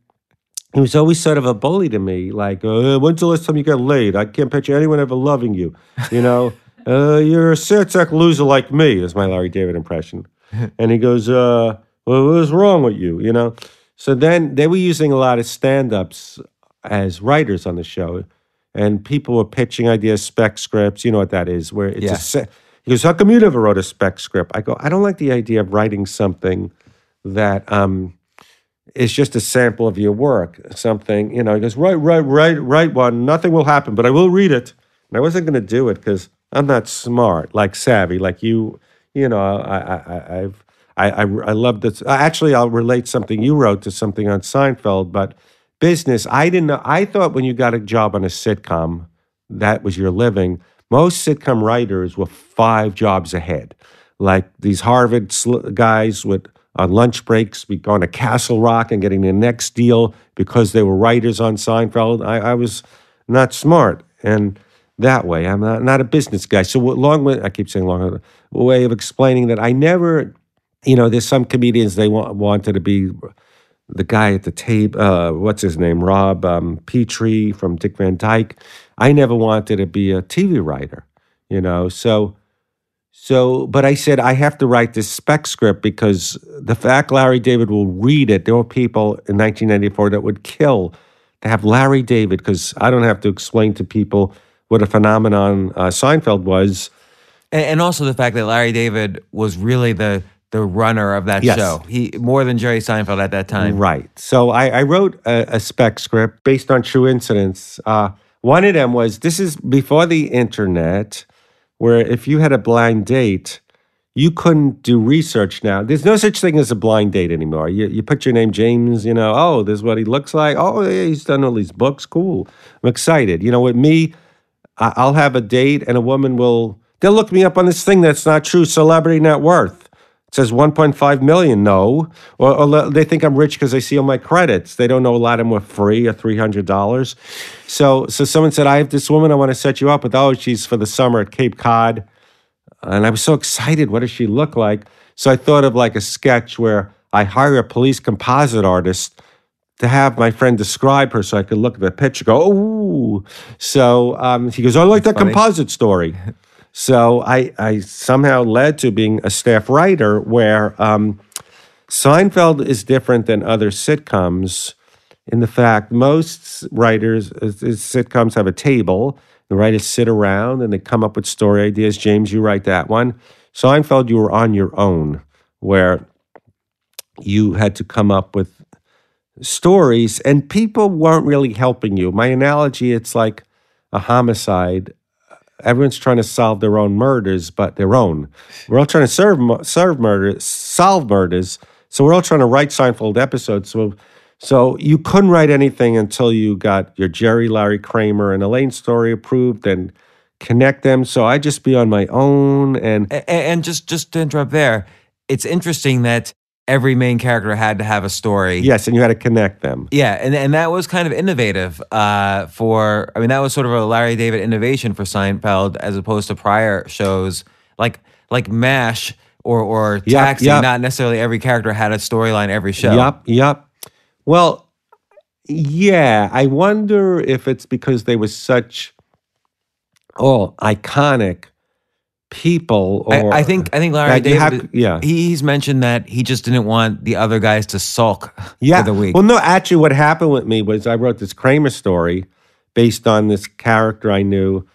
he was always sort of a bully to me, like, uh, when's the last time you got laid? I can't picture anyone ever loving you, you know. uh, you're a sack loser like me. Is my Larry David impression. and he goes, uh, well, what is wrong with you, you know? So then they were using a lot of stand-ups as writers on the show and people were pitching ideas, spec scripts. You know what that is? Where it's Yeah. a se- he goes, "How come you never wrote a spec script?" I go, "I don't like the idea of writing something that um, is just a sample of your work. Something, you know." He goes, "Write, write, write, write one. Nothing will happen, but I will read it." And I wasn't going to do it because I'm not smart, like savvy, like you. You know, I, I, I've. I, I, I love this. Actually, I'll relate something you wrote to something on Seinfeld, but business. I didn't know. I thought when you got a job on a sitcom, that was your living. Most sitcom writers were five jobs ahead. Like these Harvard guys with on lunch breaks, going to Castle Rock and getting the next deal because they were writers on Seinfeld. I, I was not smart, and that way, I'm not, not a business guy. So long I keep saying long way of explaining that I never, you know, there's some comedians they want, wanted to be the guy at the table, uh, what's his name, Rob um, Petrie from Dick Van Dyke. I never wanted to be a TV writer, you know. So, so, but I said I have to write this spec script because the fact Larry David will read it. There were people in 1994 that would kill to have Larry David because I don't have to explain to people what a phenomenon uh, Seinfeld was. and, and also the fact that Larry David was really the the runner of that Yes. show. He more than Jerry Seinfeld at that time. Right. So I, I wrote a, a spec script based on true incidents. Uh, one of them was this is before the internet, where if you had a blind date, you couldn't do research now. There's no such thing as a blind date anymore. You, you put your name, James, you know, oh, this is what he looks like. Oh, yeah, he's done all these books. Cool. I'm excited. You know, with me, I'll have a date and a woman will, they'll look me up on this thing that's not true, celebrity net worth. It says 1.5 million. No. Or, or they think I'm rich because they see all my credits. They don't know a lot of them were free or $300. So, so someone said, I have this woman I want to set you up with. Oh, she's for the summer at Cape Cod. And I was so excited. What does she look like? So I thought of like a sketch where I hire a police composite artist to have my friend describe her so I could look at the picture, go, oh. So um, he goes, I like that funny. composite story. So I, I somehow led to being a staff writer where um, Seinfeld is different than other sitcoms in the fact most writers, uh, sitcoms have a table. The writers sit around and they come up with story ideas. James, you write that one. Seinfeld, you were on your own, where you had to come up with stories, and people weren't really helping you. My analogy, it's like a homicide. Everyone's trying to solve their own murders, but their own. We're all trying to serve serve murders, solve murders. So we're all trying to write Seinfeld episodes. So, so you couldn't write anything until you got your Jerry, Larry Kramer, and Elaine story approved and connect them. So I just be on my own and and, and just just to interrupt there, it's interesting that every main character had to have a story. yes, and you had to connect them. Yeah, and and that was kind of innovative uh, for. I mean, that was sort of a Larry David innovation for Seinfeld as opposed to prior shows like like Mash or or Yep, Taxi. yep. Not necessarily every character had a storyline every show. Yup, yup. Well, yeah, I wonder if it's because they were such oh iconic people. Or I, I think I think Larry David. have- yeah. he's mentioned that he just didn't want the other guys to sulk yeah. for the week. Well, no, actually, what happened with me was I wrote this Kramer story based on this character I knew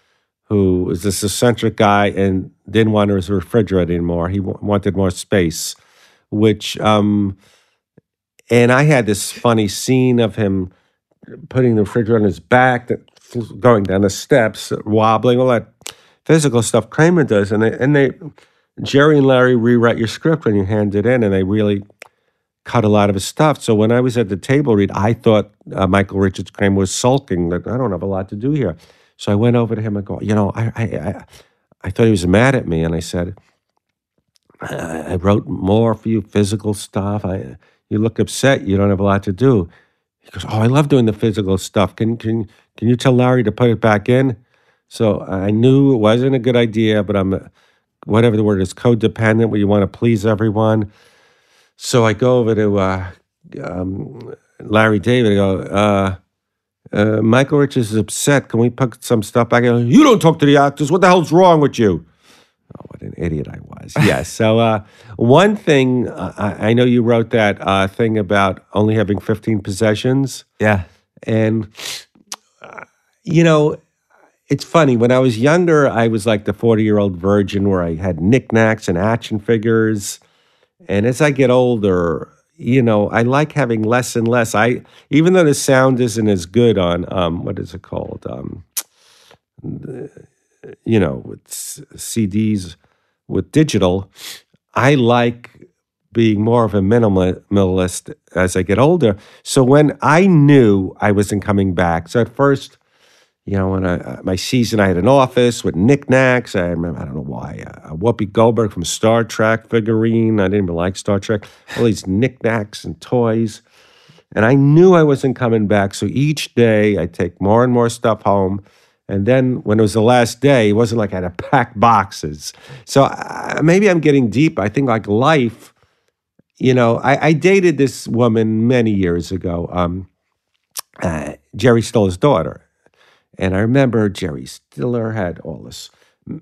who was this eccentric guy and didn't want his refrigerator anymore. He wa- wanted more space, which, um, and I had this funny scene of him putting the refrigerator on his back, that going down the steps, wobbling, all that physical stuff Kramer does. And they, and they, Jerry and Larry rewrite your script when you hand it in, and they really cut a lot of his stuff. So when I was at the table read, I thought uh, Michael Richards Kramer was sulking that I don't have a lot to do here. So I went over to him and go, you know, I I, I, I thought he was mad at me, and I said, I, I wrote more for you, physical stuff. I you look upset. You don't have a lot to do. He goes, oh, I love doing the physical stuff. Can can can you tell Larry to put it back in? So I knew it wasn't a good idea, but I'm, whatever the word is, codependent, where you want to please everyone. So I go over to uh, um, Larry David. I go, uh, uh, Michael Richards is upset. Can we put some stuff back? in? You don't talk to the actors. What the hell's wrong with you? Oh, what an idiot I was. Yes. so uh, one thing, uh, I, I know you wrote that uh, thing about only having 15 possessions. yeah. And, uh, you know, it's funny. When I was younger, I was like the 40 year old virgin where I had knickknacks and action figures. And as I get older, you know, I like having less and less. I even though the sound isn't as good on um, what is it called? Um, you know, with CDs with digital, I like being more of a minimalist as I get older. So when I knew I wasn't coming back, so at first, you know, when I, uh, my season, I had an office with knickknacks. I remember, I don't know why, uh, Whoopi Goldberg from Star Trek figurine. I didn't even like Star Trek. All these knickknacks and toys. And I knew I wasn't coming back. So each day I take more and more stuff home. And then when it was the last day, it wasn't like I had to pack boxes. So uh, maybe I'm getting deep. I think like life, you know, I, I dated this woman many years ago. Um, uh, Jerry Stiller's daughter. And I remember Jerry Stiller had all this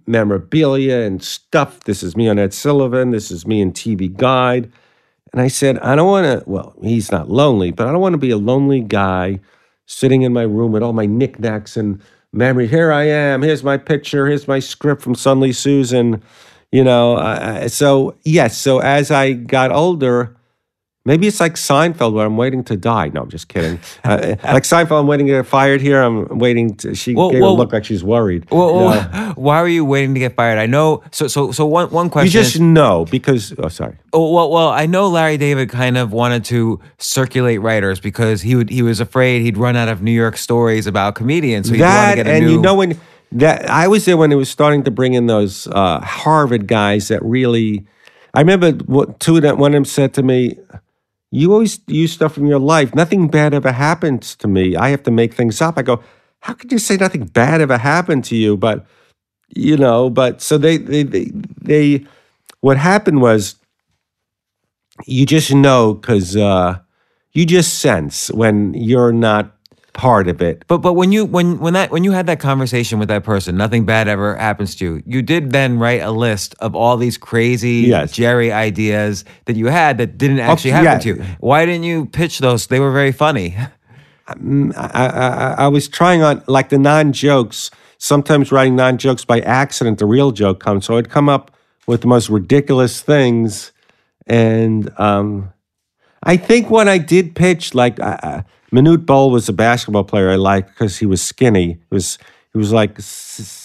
memorabilia and stuff. This is me on Ed Sullivan. This is me in TV Guide. And I said, I don't want to, well, he's not lonely, but I don't want to be a lonely guy sitting in my room with all my knickknacks and memory. Here I am. Here's my picture. Here's my script from Suddenly Susan. You know, uh, so yes. So as I got older, maybe it's like Seinfeld where I'm waiting to die. No, I'm just kidding. Uh, like Seinfeld, I'm waiting to get fired here. I'm waiting to, she Well, gave well- a look like she's worried. Well, well, why were you waiting to get fired? I know. So, so, so one one question. you just is, know because, oh, sorry. Oh, well, well, I know Larry David kind of wanted to circulate writers because he would he was afraid he'd run out of New York stories about comedians. So he'd want to that get a and new. you know when that I was there when it was starting to bring in those uh, Harvard guys that really. I remember what two of them. One of them said to me, "You always use stuff from your life. Nothing bad ever happens to me. I have to make things up." I go, "How could you say nothing bad ever happened to you?" But you know, but so they they they, they what happened was you just know because uh, you just sense when you're not part of it. But but when you when when that when you had that conversation with that person, nothing bad ever happens to you. You did then write a list of all these crazy Yes. Jerry ideas that you had that didn't actually happen yeah. to you. Why didn't you pitch those? They were very funny. I, I, I was trying on like the non jokes. Sometimes writing non jokes by accident, the real joke comes. So I'd come up with the most ridiculous things, and um, I think when I did pitch, like Manute Bol was a basketball player I liked because he was skinny. He was he was like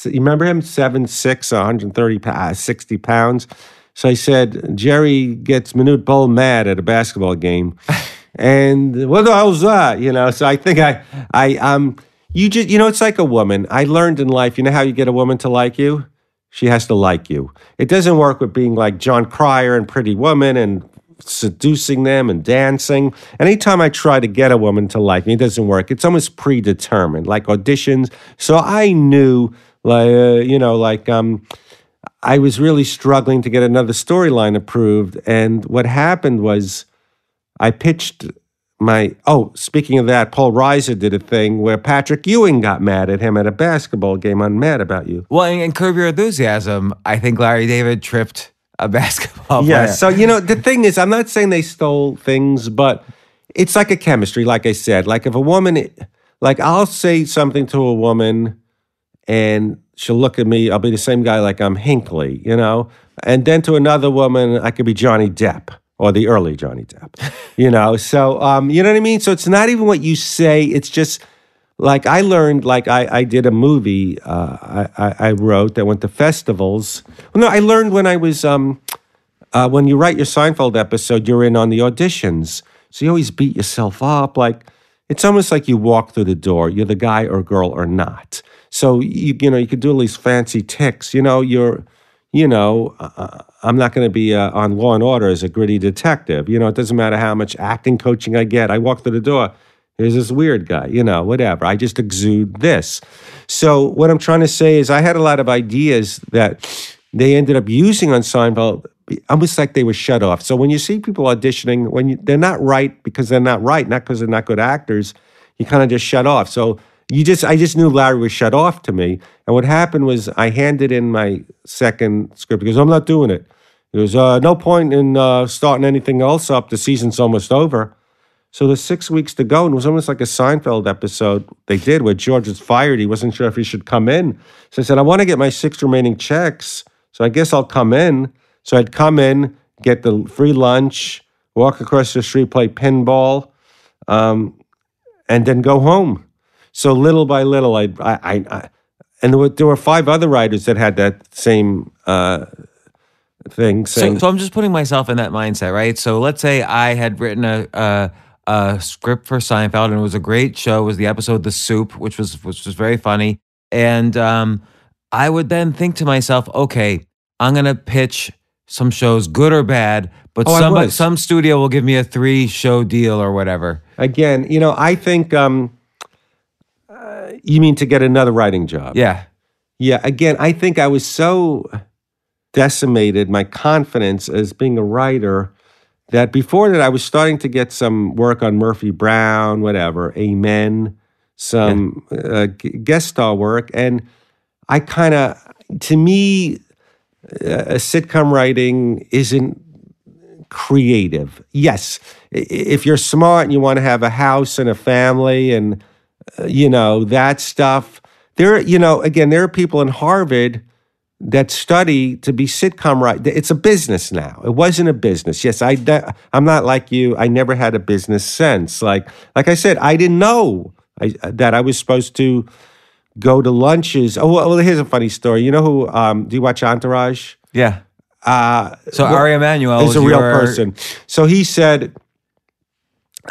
you remember him seven six, 130 uh, 60 pounds. So I said Jerry gets Manute Bol mad at a basketball game, and what the hell's that? You know. So I think I I um you just you know it's like a woman. I learned in life. You know how you get a woman to like you. She has to like you. It doesn't work with being like Jon Cryer and Pretty Woman and seducing them and dancing. Anytime I try to get a woman to like me, it doesn't work. It's almost predetermined, like auditions. So I knew, like uh, you know, like um, I was really struggling to get another storyline approved. And what happened was, I pitched my. Oh, speaking of that, Paul Reiser did a thing where Patrick Ewing got mad at him at a basketball game. I'm mad about you. Well, in, in Curb Your Enthusiasm, I think Larry David tripped a basketball Yeah. player. So you know, the thing is, I'm not saying they stole things, but it's like a chemistry. Like I said, like if a woman, like I'll say something to a woman, and she'll look at me. I'll be the same guy, like I'm Hinckley, you know. And then to another woman, I could be Johnny Depp or the early Johnny Depp, you know. So um, you know what I mean. So it's not even what you say. It's just like I learned, like I, I did a movie uh, I, I, wrote that went to festivals. Well, no, I learned when I was um, uh, when you write your Seinfeld episode, you're in on the auditions, so you always beat yourself up. Like it's almost like you walk through the door. You're the guy or girl or not. So you you know you could do all these fancy ticks. You know you're you know uh, I'm not going to be uh, on Law and Order as a gritty detective. You know it doesn't matter how much acting coaching I get. I walk through the door. Here's this weird guy, you know, whatever. I just exude this. So what I'm trying to say is I had a lot of ideas that they ended up using on Seinfeld almost like they were shut off. So when you see people auditioning, when you, they're not right because they're not right, not because they're not good actors, you kind of just shut off. So you just, I just knew Larry was shut off to me. And what happened was I handed in my second script. because I'm not doing it. He goes, uh, no point in uh, starting anything else up. The season's almost over. So there's six weeks to go, and it was almost like a Seinfeld episode they did where George was fired. He wasn't sure if he should come in. So I said, I want to get my six remaining checks. So I guess I'll come in. So I'd come in, get the free lunch, walk across the street, play pinball, um, and then go home. So little by little, I, I, I, I and there were, there were five other writers that had that same uh, thing. So, so I'm just putting myself in that mindset, right? So let's say I had written a, a a script for Seinfeld, and it was a great show. It was the episode "The Soup," which was which was very funny, and um, I would then think to myself, okay, I'm gonna pitch some shows, good or bad, but Oh, some some studio will give me a three show deal or whatever. again, you know, I think um, uh, you mean to get another writing job. Yeah, Yeah, again, I think I was so decimated, my confidence as being a writer, that before that I was starting to get some work on Murphy Brown, whatever, Amen, some uh, g- guest star work. And I kind of, to me, uh, sitcom writing isn't creative. Yes, if you're smart and you want to have a house and a family and uh, you know that stuff. There, you know, again, there are people in Harvard that study to be sitcom right. It's a business now. It wasn't a business. Yes, I. I'm not like you. I never had a business sense. Like, like I said, I didn't know I, that I was supposed to go to lunches. Oh, well, here's a funny story. You know who? Um, do you watch Entourage? yeah. Uh, So Ari Emanuel is a real your- person. So he said,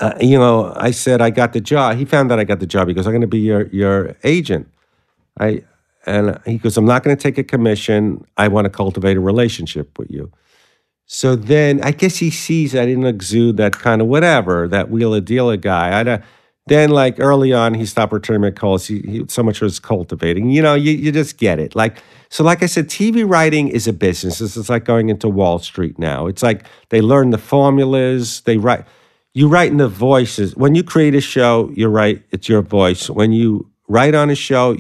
uh, you know, I said I got the job. He found out I got the job. He goes, I'm going to be your your agent. I and he goes, I'm not going to take a commission. I want to cultivate a relationship with you. So then I guess he sees I didn't exude that kind of whatever that wheeler dealer guy. I don't. Then, like early on, he stopped returning my calls. He, he so much was cultivating. You know, you, you just get it. Like so, like I said, TV writing is a business. It's, it's like going into Wall Street now. It's like they learn the formulas. They write. you write in the voices. When you create a show, you're right. It's your voice. When you write on a show,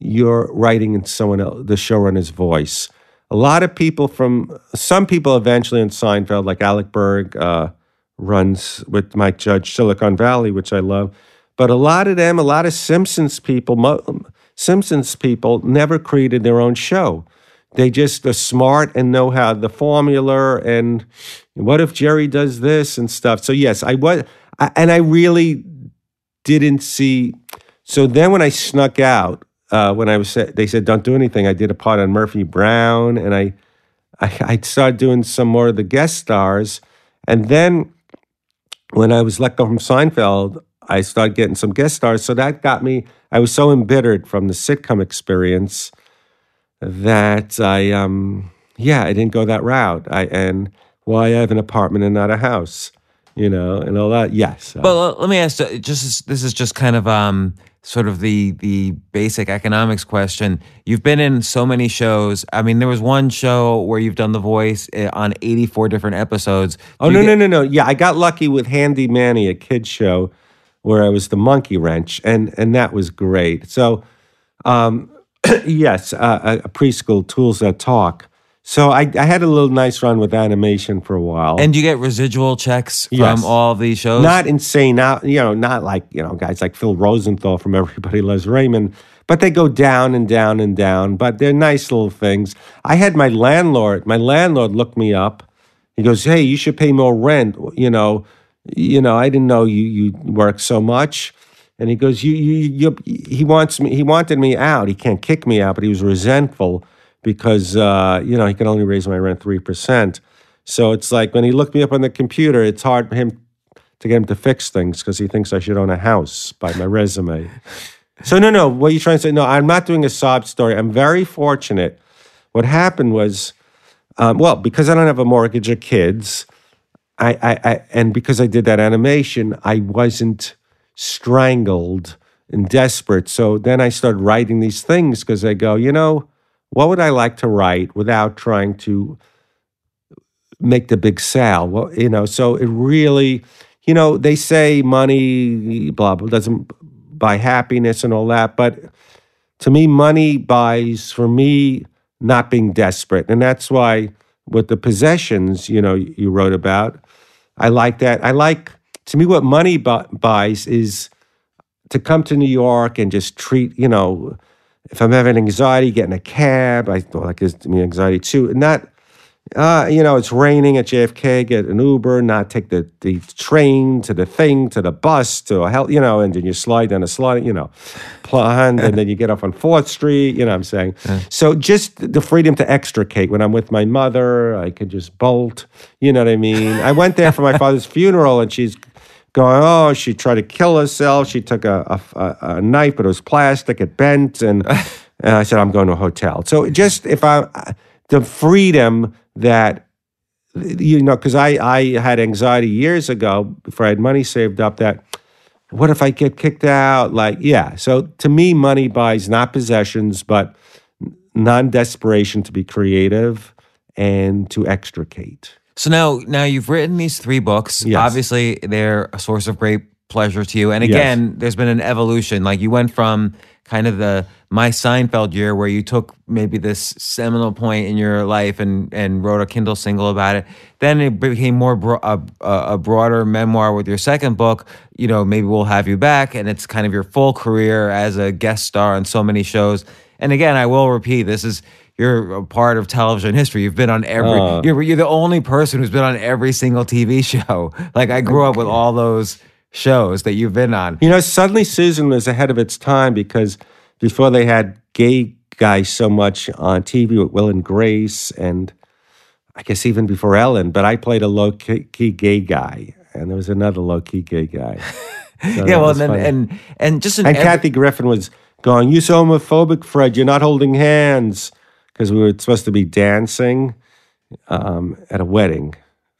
you're writing in someone else, the showrunner's voice. A lot of people from some people eventually in Seinfeld, like Alec Berg, uh, runs with Mike Judge Silicon Valley, which I love. But a lot of them, a lot of Simpsons people, mo- Simpsons people never created their own show. They just are smart and know how the formula and what if Jerry does this and stuff. So yes, I was, I, and I really didn't see. So then when I snuck out, uh, when I was, they said don't do anything. I did a part on Murphy Brown, and I, I, I started doing some more of the guest stars, and then when I was let go from Seinfeld, I started getting some guest stars. So that got me. I was so embittered from the sitcom experience that I um yeah, I didn't go that route. I and why I have an apartment and not a house, you know, and all that. Yes. Well, let me ask. uh, Just this is just kind of um sort of the the basic economics question. You've been in so many shows. I mean, there was one show where you've done the voice uh, on eighty four different episodes. oh no you no get- no no. Yeah, I got lucky with Handy Manny, a kid show, where I was the monkey wrench, and and that was great. So, um, yes, uh, a a preschool tools that talk. So I, I had a little nice run with animation for a while. And you get residual checks from Yes. all these shows? not insane, not you know, not like you know guys like Phil Rosenthal from Everybody Loves Raymond, but they go down and down and down. But they're nice little things. I had my landlord. My landlord looked me up. He goes, "Hey, you should pay more rent." You know, you know, I didn't know you you work so much. And he goes, "You you you." He wants me. He wanted me out. He can't kick me out, but he was resentful because uh, you know he can only raise my rent three percent. So it's like when he looked me up on the computer, it's hard for him to get him to fix things because he thinks I should own a house by my resume. So no, no. What are you trying to say? No, I'm not doing a sob story. I'm very fortunate. What happened was, um, well, because I don't have a mortgage or kids, I, I, I, and because I did that animation, I wasn't strangled and desperate. So then I started writing these things because I go, you know, what would I like to write without trying to make the big sale? Well, you know, so it really, you know, they say money, blah, blah, doesn't buy happiness and all that. But to me, money buys, for me, not being desperate. And that's why with the possessions, you know, you wrote about, I like that. I like, to me, what money bu- buys is to come to New York and just treat, you know, if I'm having anxiety, getting a cab. I thought that gives me anxiety too. Not, uh, you know, it's raining at JFK, get an Uber, not take the, the train to the thing, to the bus, to a hell, you know, and then you slide down a slide, you know, planned, and then you get off on 4th Street, you know what I'm saying? So just the freedom to extricate. When I'm with my mother, I could just bolt, you know what I mean? I went there for my father's funeral, and she's going, oh, she tried to kill herself. She took a, a, a- knife, but it was plastic. It bent, and, and I said, I'm going to a hotel. So just if I, the freedom that you know, because I I had anxiety years ago before I had money saved up. That what if I get kicked out? Like, yeah. So to me, money buys not possessions, but non desperation to be creative and to extricate. So now, now you've written these three books. Yes. Obviously, they're a source of great pleasure to you. And Yes. again, there's been an evolution. Like you went from kind of the my Seinfeld year, where you took maybe this seminal point in your life and and wrote a Kindle single about it. Then it became more bro- a a broader memoir with your second book. You know, maybe we'll have you back, and it's kind of your full career as a guest star on so many shows. And again, I will repeat, this is you're a part of television history. You've been on every. Uh. you're you're the only person who's been on every single TV show. Like I grew up with all those shows that you've been on. You know, suddenly Susan was ahead of its time because before they had gay guys so much on TV with Will and Grace, and I guess even before Ellen, but I played a low key gay guy, and there was another low key gay guy. So yeah, well, was then and and just in And every- Kathy Griffin was going, "You so homophobic, Fred. You're not holding hands," because we were supposed to be dancing um, at a wedding.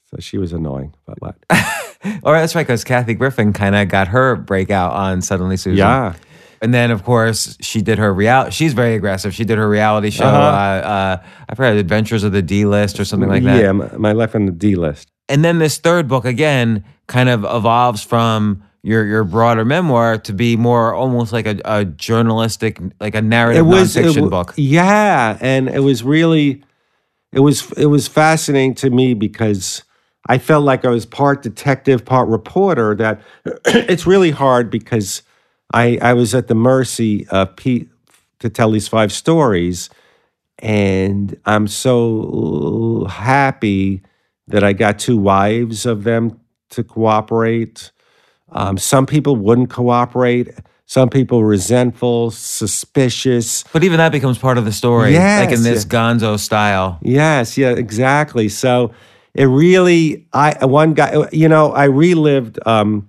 So she was annoying, but what? Oh, that's right, because Kathy Griffin kind of got her breakout on Suddenly Susan. Yeah. And then, of course, she did her reality. She's very aggressive. She did her reality show. Uh-huh. Uh, uh, I forgot, Adventures of the D List or something like that. Yeah, my, my life on the D list. and then this third book again kind of evolves from your your broader memoir to be more almost like a, a journalistic, like a narrative it nonfiction it w- book. Yeah, and it was really, it was it was fascinating to me because I felt like I was part detective, part reporter. That it's really hard because I I was at the mercy of Pete to tell these five stories, and I'm so happy that I got two wives of them to cooperate. Um, some people wouldn't cooperate. Some people resentful, suspicious. But even that becomes part of the story, like in this. Gonzo style. Yes, yeah, exactly. So it really, I one guy, you know, I relived um,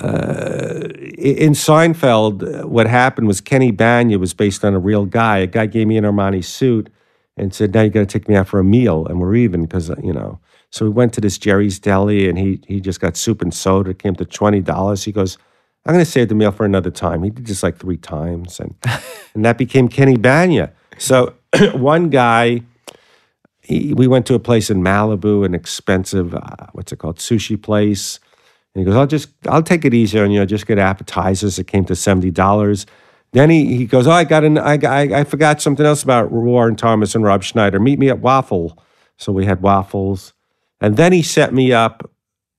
uh, in Seinfeld. What happened was Kenny Bania was based on a real guy. A guy gave me an Armani suit and said, "Now you got to take me out for a meal, and we're even because you know." So we went to this Jerry's Deli, and he he just got soup and soda. It came to twenty dollars. He goes. I'm going to save the meal for another time. He did this like three times, and and that became Kenny Bania. So one guy, he, we went to a place in Malibu, an expensive, uh, what's it called, sushi place. And he goes, I'll just, I'll take it easy on you. I'll just get appetizers. It came to seventy dollars. Then he, he goes, oh, I got an, I, I, I forgot something else about Warren Thomas and Rob Schneider. Meet me at Waffle. So we had waffles, and then he set me up.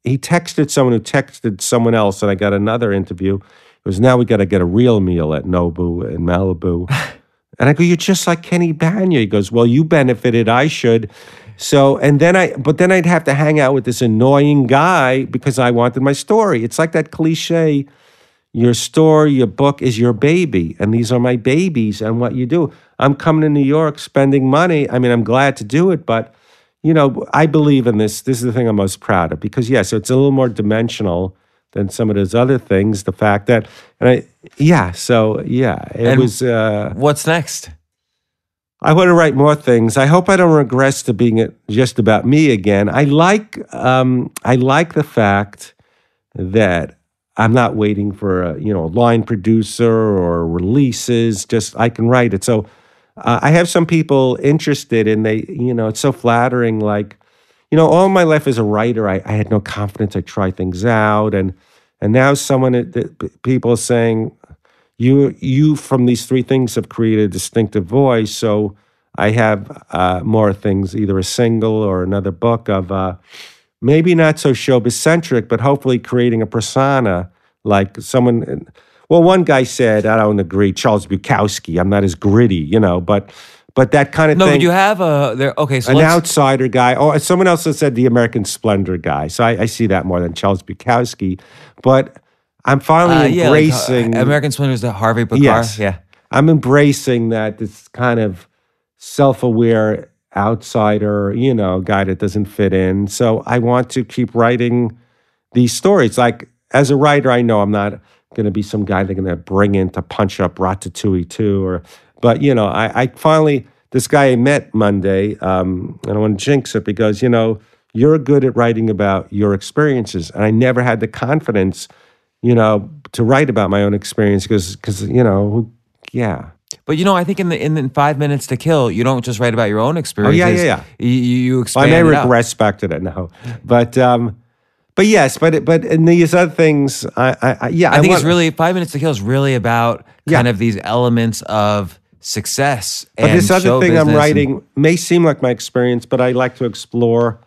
He texted someone who texted someone else, and I got another interview. It was now we got to get a real meal at Nobu in Malibu. And I go, you're just like Kenny Bania. He goes, well, you benefited, I should. So, and then I, but then I'd have to hang out with this annoying guy because I wanted my story. It's like that cliche your story, your book is your baby, and these are my babies and what you do. I'm coming to New York spending money. I mean, I'm glad to do it, but you know, I believe in this. This is the thing I'm most proud of because yes, it's a little more dimensional than some of those other things. The fact that, and I, yeah, so yeah, it And- was. uh What's next? I want to write more things. I hope I don't regress to being just about me again. I like um, I like the fact that I'm not waiting for a you know a line producer or releases. Just I can write it. So uh, I have some people interested, and they you know it's so flattering. Like you know, all my life as a writer, I, I had no confidence. I try things out, and and now someone that people are saying you you from these three things have created a distinctive voice. So I have uh, more things, either a single or another book of uh, maybe not so showbiz centric, but hopefully creating a persona like someone. Well, one guy said, I don't agree, Charles Bukowski. I'm not as gritty, you know, but but that kind of thing No, thing but you have a there. Okay, so an outsider guy. Or someone else has said the American Splendor guy. So I, I see that more than Charles Bukowski. But I'm finally uh, yeah, like, uh, embracing. American Splendor is the Harvey Pekar. Yes. Yeah. I'm embracing that this kind of self-aware outsider, you know, guy that doesn't fit in. So I want to keep writing these stories. Like as a writer, I know I'm not going to be some guy they're going to bring in to punch up Ratatouille too, or but you know, I, I finally this guy I met Monday, um, and I want to jinx it because you know you're good at writing about your experiences, and I never had the confidence, you know, to write about my own experience because because you know, yeah. But you know, I think in the in the five minutes to kill, you don't just write about your own experiences. Oh, yeah, yeah. You, you you I expand may it out. regress back to that now, but um, but yes, but but in these other things, I, I, I yeah, I think want, it's really five minutes to kill is really about Yeah. kind of these elements of success. But this other thing I'm business and- writing may seem like my experience, but I like to explore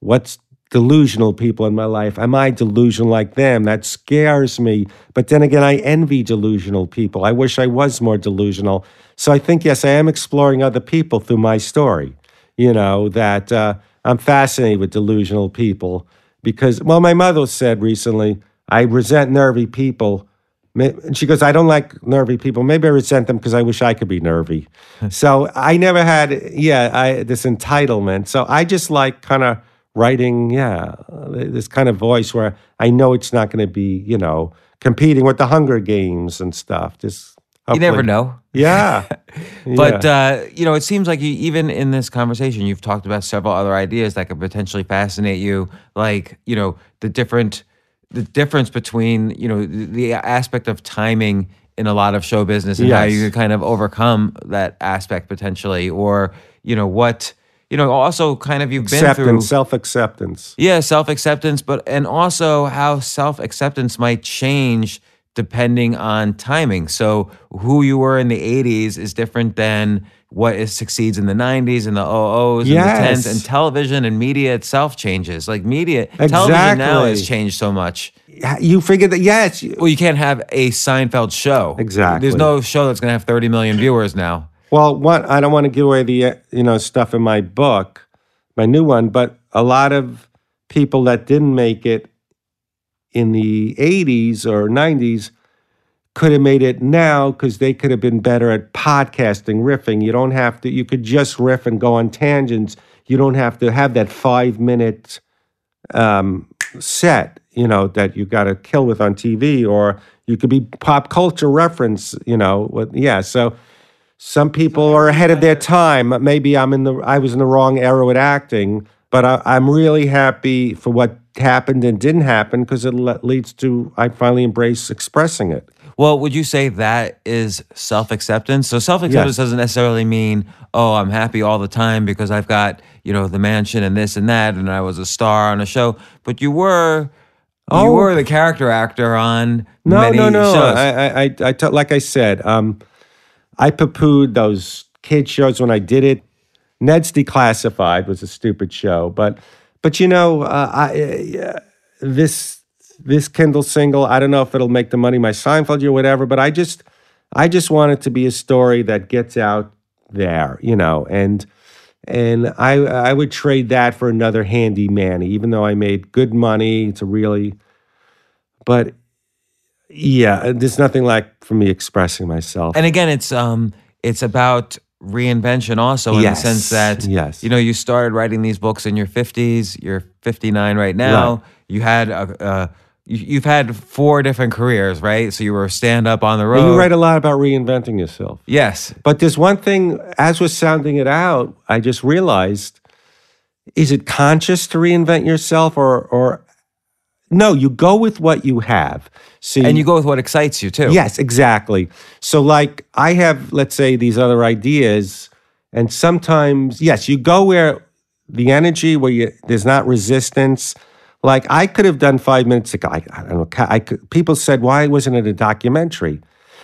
what's delusional people in my life. Am I delusional like them? That scares me. But then again, I envy delusional people. I wish I was more delusional. So I think, yes, I am exploring other people through my story. You know, that uh, I'm fascinated with delusional people because, well, my mother said recently, I resent nervy people. And she goes, I don't like nervy people. Maybe I resent them because I wish I could be nervy. so I never had, yeah, I, this entitlement. So I just like kind of writing, yeah, this kind of voice where I know it's not going to be, you know, competing with the Hunger Games and stuff. Just You never know. Yeah. But Yeah. uh, you know, it seems like you, even in this conversation, you've talked about several other ideas that could potentially fascinate you, like you know the different, the difference between you know the, the aspect of timing in a lot of show business and how you can kind of overcome that aspect potentially, or you know what. you know, also kind of you've been through self acceptance. yeah, self acceptance, but and also how self acceptance might change depending on timing. So who you were in the '80s is different than what is succeeds in the '90s and the 00s and Yes. the 10s, and television and media itself changes. Like media, television now has changed so much. You figure that yes, Well, you can't have a Seinfeld show. Exactly. There's no show that's going to have 30 million viewers now. Well, one, I don't want to give away the uh, you know stuff in my book, my new one, but a lot of people that didn't make it in the '80s or '90s could have made it now because they could have been better at podcasting, riffing. You don't have to. You could just riff and go on tangents. You don't have to have that five minute um, set, you know, that you got to kill with on TV, or you could be pop culture reference, you know. With, yeah, so some people are ahead of their time. Maybe I'm in the I was in the wrong era with acting, but I, I'm really happy for what happened and didn't happen because it le- leads to I finally embrace expressing it. Well, would you say that is self acceptance? So self acceptance Yes. doesn't necessarily mean, oh, I'm happy all the time because I've got, you know, the mansion and this and that, and I was a star on a show. But you were, you Oh. were the character actor on No, many no, no. shows. I, I, I, I t- like I said, um, I poo-pooed those kid shows when I did it. Ned's Declassified was a stupid show, but, but you know, uh, I, uh, this this Kindle single, I don't know if it'll make the money my Seinfeld or whatever, but I just, I just want it to be a story that gets out there, you know, and. And I I would trade that for another handy Manny, even though I made good money. It's a really, but yeah, there's nothing like for me expressing myself. and again, it's um, it's about reinvention also in Yes, the sense that yes. you know you started writing these books in your 50s you're 59 right now Right. you had a, uh, you, you've had four different careers right so you were stand up on the road And you write a lot about reinventing yourself. yes But there's one thing, as we're sounding it out, I just realized: is it conscious to reinvent yourself, or or no? You go with what you have. See, and you go with what excites you too Yes, exactly. So, like, I have, let's say, these other ideas, and sometimes, yes, you go where the energy, where you there's not resistance. Like, I could have done five minutes ago. I, I don't know. I could, people said, "Why wasn't it a documentary?"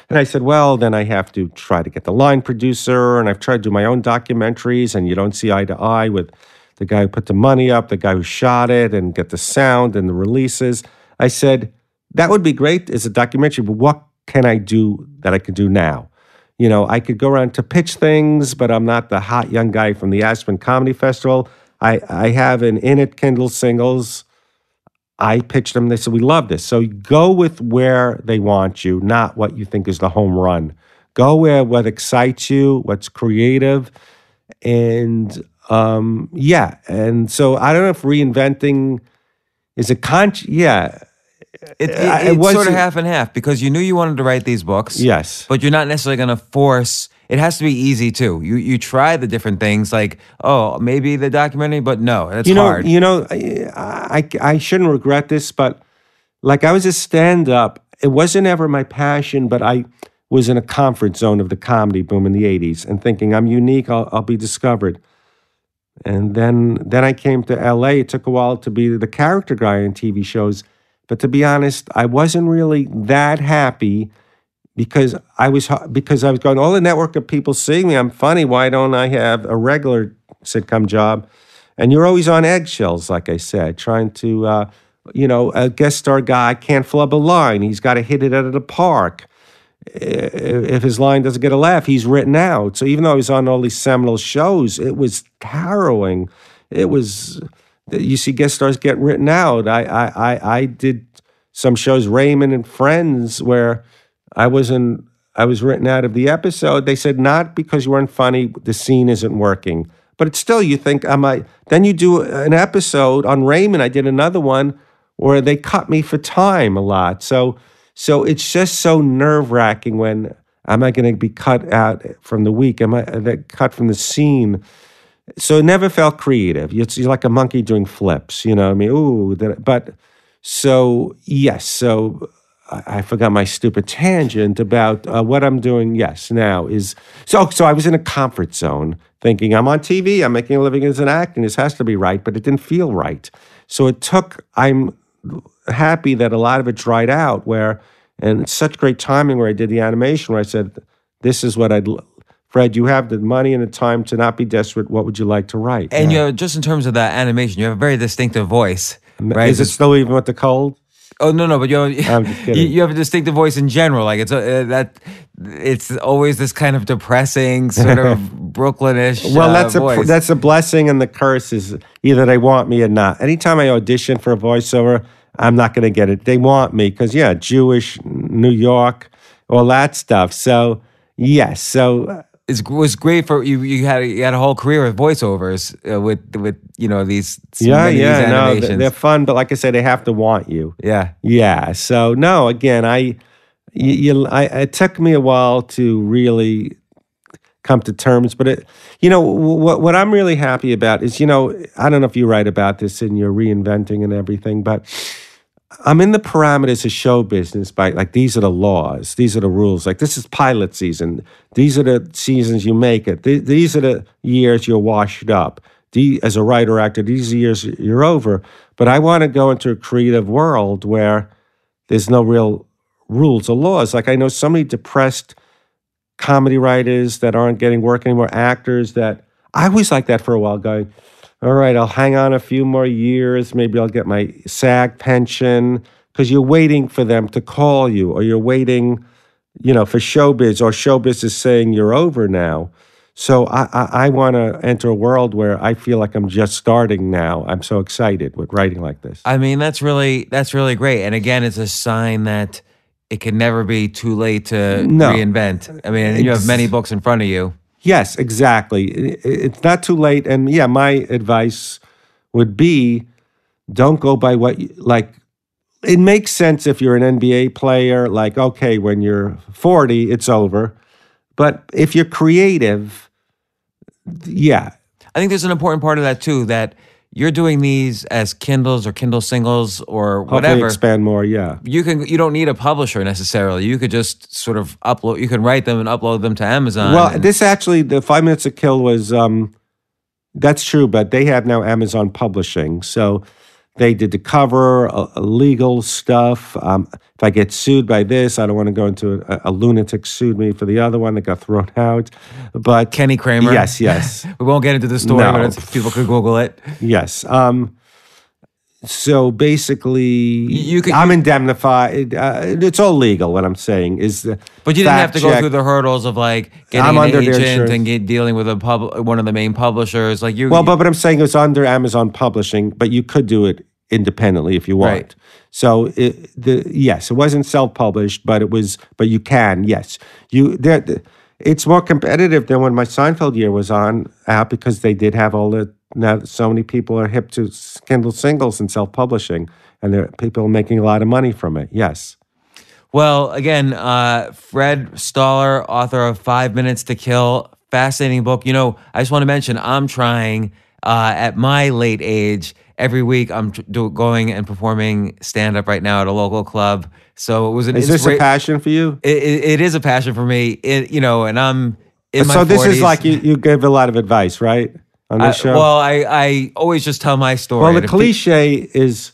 And I said, "Well, then I have to try to get the line producer, and I've tried to do my own documentaries, and you don't see eye to eye with." The guy who put the money up, the guy who shot it, and get the sound and the releases. I said, that would be great as a documentary, but what can I do that I can do now? You know, I could go around to pitch things, but I'm not the hot young guy from the Aspen Comedy Festival. I, I have an In It Kindle singles. I pitched them. They said, We love this. So go with where they want you, not what you think is the home run. Go where what excites you, what's creative. And um, yeah. And so I don't know if reinventing is a con. Yeah. it, it, I- it it's sort of half and half because you knew you wanted to write these books Yes. but you're not necessarily going to force it has to be easy too you you try the different things like oh maybe the documentary but no it's you know, hard You know, I, I I shouldn't regret this, but like I was a stand up. It wasn't ever my passion, but I was in a comfort zone of the comedy boom in the '80s and thinking I'm unique. I'll, I'll be discovered. And then then I came to LA. It took a while to be the character guy on TV shows, but to be honest, I wasn't really that happy because I was because I was going all the network of people seeing me. I'm funny. Why don't I have a regular sitcom job? And you're always on eggshells, like I said, trying to, uh, you know, a guest star guy can't flub a line. He's got to hit it out of the park. If his line doesn't get a laugh, he's written out. So even though he's on all these seminal shows, it was harrowing. It was you see guest stars get written out. I I I, I did some shows, Raymond and Friends, where I wasn't. I was written out of the episode. They said not because you weren't funny. The scene isn't working. But it's still, you think, am I? Then you do an episode on Raymond. I did another one where they cut me for time a lot. So, so it's just so nerve wracking when am I going to be cut out from the week? Am I cut from the scene? So it never felt creative. It's you're like a monkey doing flips. You know, what I mean, ooh. But so yes, so I, forgot my stupid tangent about uh, what I'm doing. Yes, now is so. So I was in a comfort zone, thinking I'm on TV, I'm making a living as an actor, this has to be right, but it didn't feel right. So it took. I'm happy that a lot of it dried out. Where and it's such great timing where I did the animation where I said, "This is what I'd." Fred, you have the money and the time to not be desperate. What would you like to write? And Yeah. you just in terms of that animation, you have a very distinctive voice, right? Is it still even with the cold? Oh no, no, but you have, you, you have a distinctive voice in general. Like it's a, uh, that it's always this kind of depressing sort of Brooklynish. Well, uh, that's a voice. that's a blessing, and the curse is either they want me or not. Anytime I audition for a voiceover, I'm not going to get it. They want me because yeah, Jewish, New York, all that stuff. So yes, so uh, it was great for you. You had a, you had a whole career with voiceovers uh, with with you know these yeah, yeah, these no, they're fun, but like I said, they have to want you. yeah, Yeah. So no, again, I, you, you I, it took me a while to really come to terms, but it, you know, what what I'm really happy about is, you know, I don't know if you write about this in your reinventing and everything, but I'm in the parameters of show business by like these are the laws, these are the rules. Like this is pilot season. These are the seasons you make it. Th- these are the years you're washed up. The, as a writer actor, these years you're over. But I want to go into a creative world where there's no real rules or laws. Like I know so many depressed comedy writers that aren't getting work anymore, actors that I was like that for a while, going, all right, I'll hang on a few more years. Maybe I'll get my SAG pension because you're waiting for them to call you or you're waiting, you know, for showbiz or showbiz is saying you're over now. So I, I, I want to enter a world where I feel like I'm just starting now. I'm so excited with writing like this. I mean that's really that's really great. And again, it's a sign that it can never be too late to No. reinvent. I mean, you have many books in front of you. Yes, exactly. It's not too late. And yeah, my advice would be don't go by what, you, like, it makes sense if you're an NBA player, like, okay, when you're 40, it's over. But if you're creative, yeah, I think there's an important part of that too that you're doing these as Kindles or Kindle singles or hopefully whatever. expand more. Yeah. you can you don't need a publisher necessarily. You could just sort of upload. You can write them and upload them to Amazon. Well, and- this actually, the Five Minutes to Kill was, um, that's true, but they have now Amazon Publishing. So they did the cover, uh, legal stuff. Um, if I get sued by this, I don't want to go into a, a lunatic sued me for the other one that got thrown out. But Kenny Kramer. Yes, yes. we won't get into the story, No. but it's, people could Google it. Yes. Um, so basically, you could- I'm indemnified. Uh, it's all legal. What I'm saying is, the But you didn't have to go through the hurdles of like getting I'm an agent and get, dealing with a pub, one of the main publishers. Like you, Well, but what I'm saying is under Amazon Publishing, but you could do it independently if you want. Right. So it, the yes, it wasn't self-published, but it was. But you can yes, you there. It's more competitive than when my Seinfeld year was on out because they did have all the now that so many people are hip to Kindle singles and self-publishing, and there are people making a lot of money from it. Yes. Well, again, uh, Fred Stoller, author of Five Minutes to Kill, fascinating book. You know, I just want to mention I'm trying uh, at my late age. Every week, I'm do, going and performing stand up right now at a local club. So it was an Is this a passion for you? it, it, it is a passion for me. It, you know, and I'm in my so this 40s. is like you, you give a lot of advice, right? On I, show. well, I, I always just tell my story. Well, the And if pe- cliche is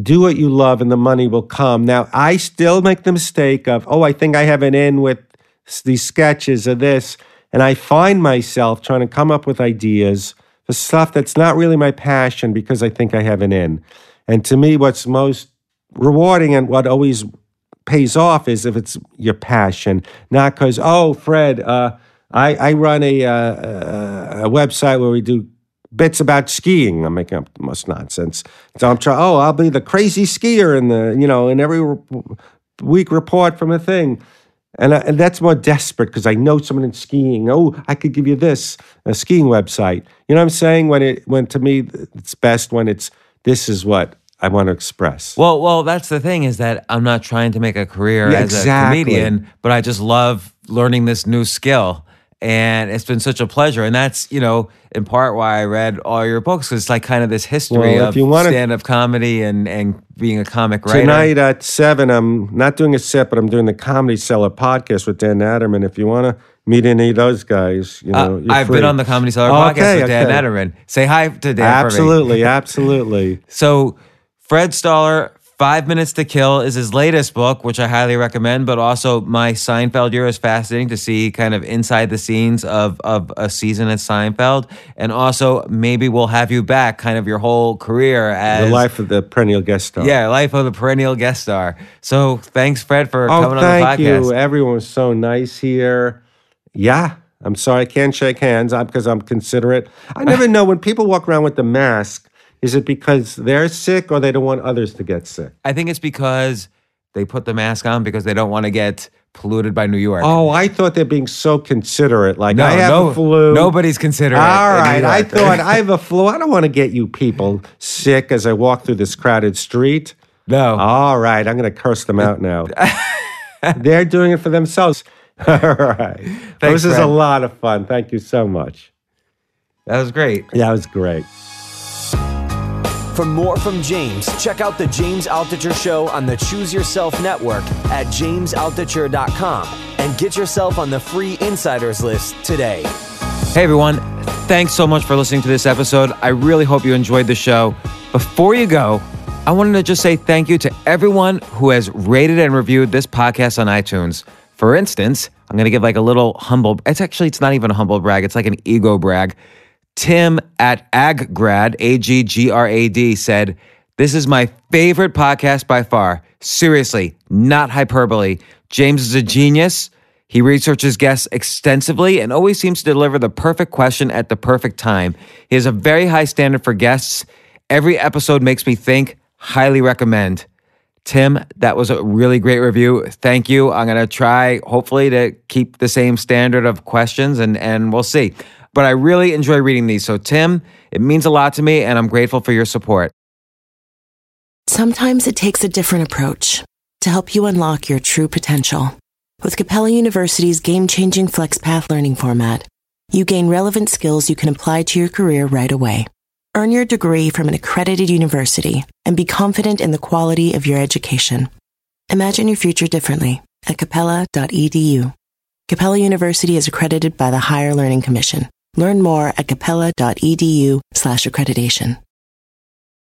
do what you love and the money will come. Now, I still make the mistake of, oh, I think I have an in with these sketches or this. And I find myself trying to come up with ideas for stuff that's not really my passion because I think I have an in. And to me, what's most rewarding and what always pays off is if it's your passion, not because, oh, Fred, uh, I, I run a, uh, a, a website where we do bits about skiing. I'm making up the most nonsense. So I'm trying, oh, I'll be the crazy skier in the, you know, in every re- week report from a thing. And, I, and that's more desperate because I know someone in skiing. Oh, I could give you this, a skiing website. You know what I'm saying? When it, when to me, it's best when it's, this is what I want to express. Well, well, that's the thing is that I'm not trying to make a career Yeah, as exactly. a comedian, but I just love learning this new skill. And it's been such a pleasure. And that's you know in part why I read all your books. 'cause It's like kind of this history Well, of stand-up comedy and and being a comic writer. Tonight at seven, I'm not doing a set, but I'm doing the Comedy Cellar podcast with Dan Natterman. If you want to meet any of those guys, you Uh, know, you're I've free. been on the Comedy Cellar Oh, podcast okay, with Dan okay. Natterman. Say hi to Dan. Absolutely, absolutely. So, Fred Stoller, Five Minutes to Kill is his latest book, which I highly recommend. But also, my Seinfeld year is fascinating to see kind of inside the scenes of of a season at Seinfeld, and also maybe we'll have you back, kind of your whole career as The life of the perennial guest star. yeah, life of the perennial guest star. So, thanks, Fred, for Oh, coming on the podcast. Thank you. Everyone was so nice here. Yeah. I'm sorry I can't shake hands because I'm considerate. I never know when people walk around with the mask, is it because they're sick or they don't want others to get sick? I think it's because they put the mask on because they don't want to get polluted by New York. Oh, I thought they're being so considerate. Like, no, I have no, a flu. Nobody's considerate. All right. I thought I have a flu. I don't want to get you people sick as I walk through this crowded street. no. All right. I'm going to curse them out now. they're doing it for themselves. All right. Thanks, this is a lot of fun. Thank you so much. that was great. Yeah, it was great. For more from James, check out The James Altucher Show on the Choose Yourself Network at jamesaltucher.com and get yourself on the free insiders list today. Hey everyone, thanks so much for listening to this episode. I really hope you enjoyed the show. Before you go, I wanted to just say thank you to everyone who has rated and reviewed this podcast on iTunes. For instance, I'm going to give like a little humble, it's actually, it's not even a humble brag, it's like an ego brag. Tim at Aggrad, A G G R A D, said, This is my favorite podcast by far. Seriously, not hyperbole. James is a genius. He researches guests extensively and always seems to deliver the perfect question at the perfect time. He has a very high standard for guests. Every episode makes me think. Highly recommend. Tim, that was a really great review. Thank you. I'm going to try, hopefully, to keep the same standard of questions and, and we'll see. But I really enjoy reading these. So, Tim, it means a lot to me and I'm grateful for your support. Sometimes it takes a different approach to help you unlock your true potential. With Capella University's game changing FlexPath learning format, you gain relevant skills you can apply to your career right away. Earn your degree from an accredited university and be confident in the quality of your education. Imagine your future differently at capella.edu. Capella University is accredited by the Higher Learning Commission. Learn more at capella.edu slash accreditation.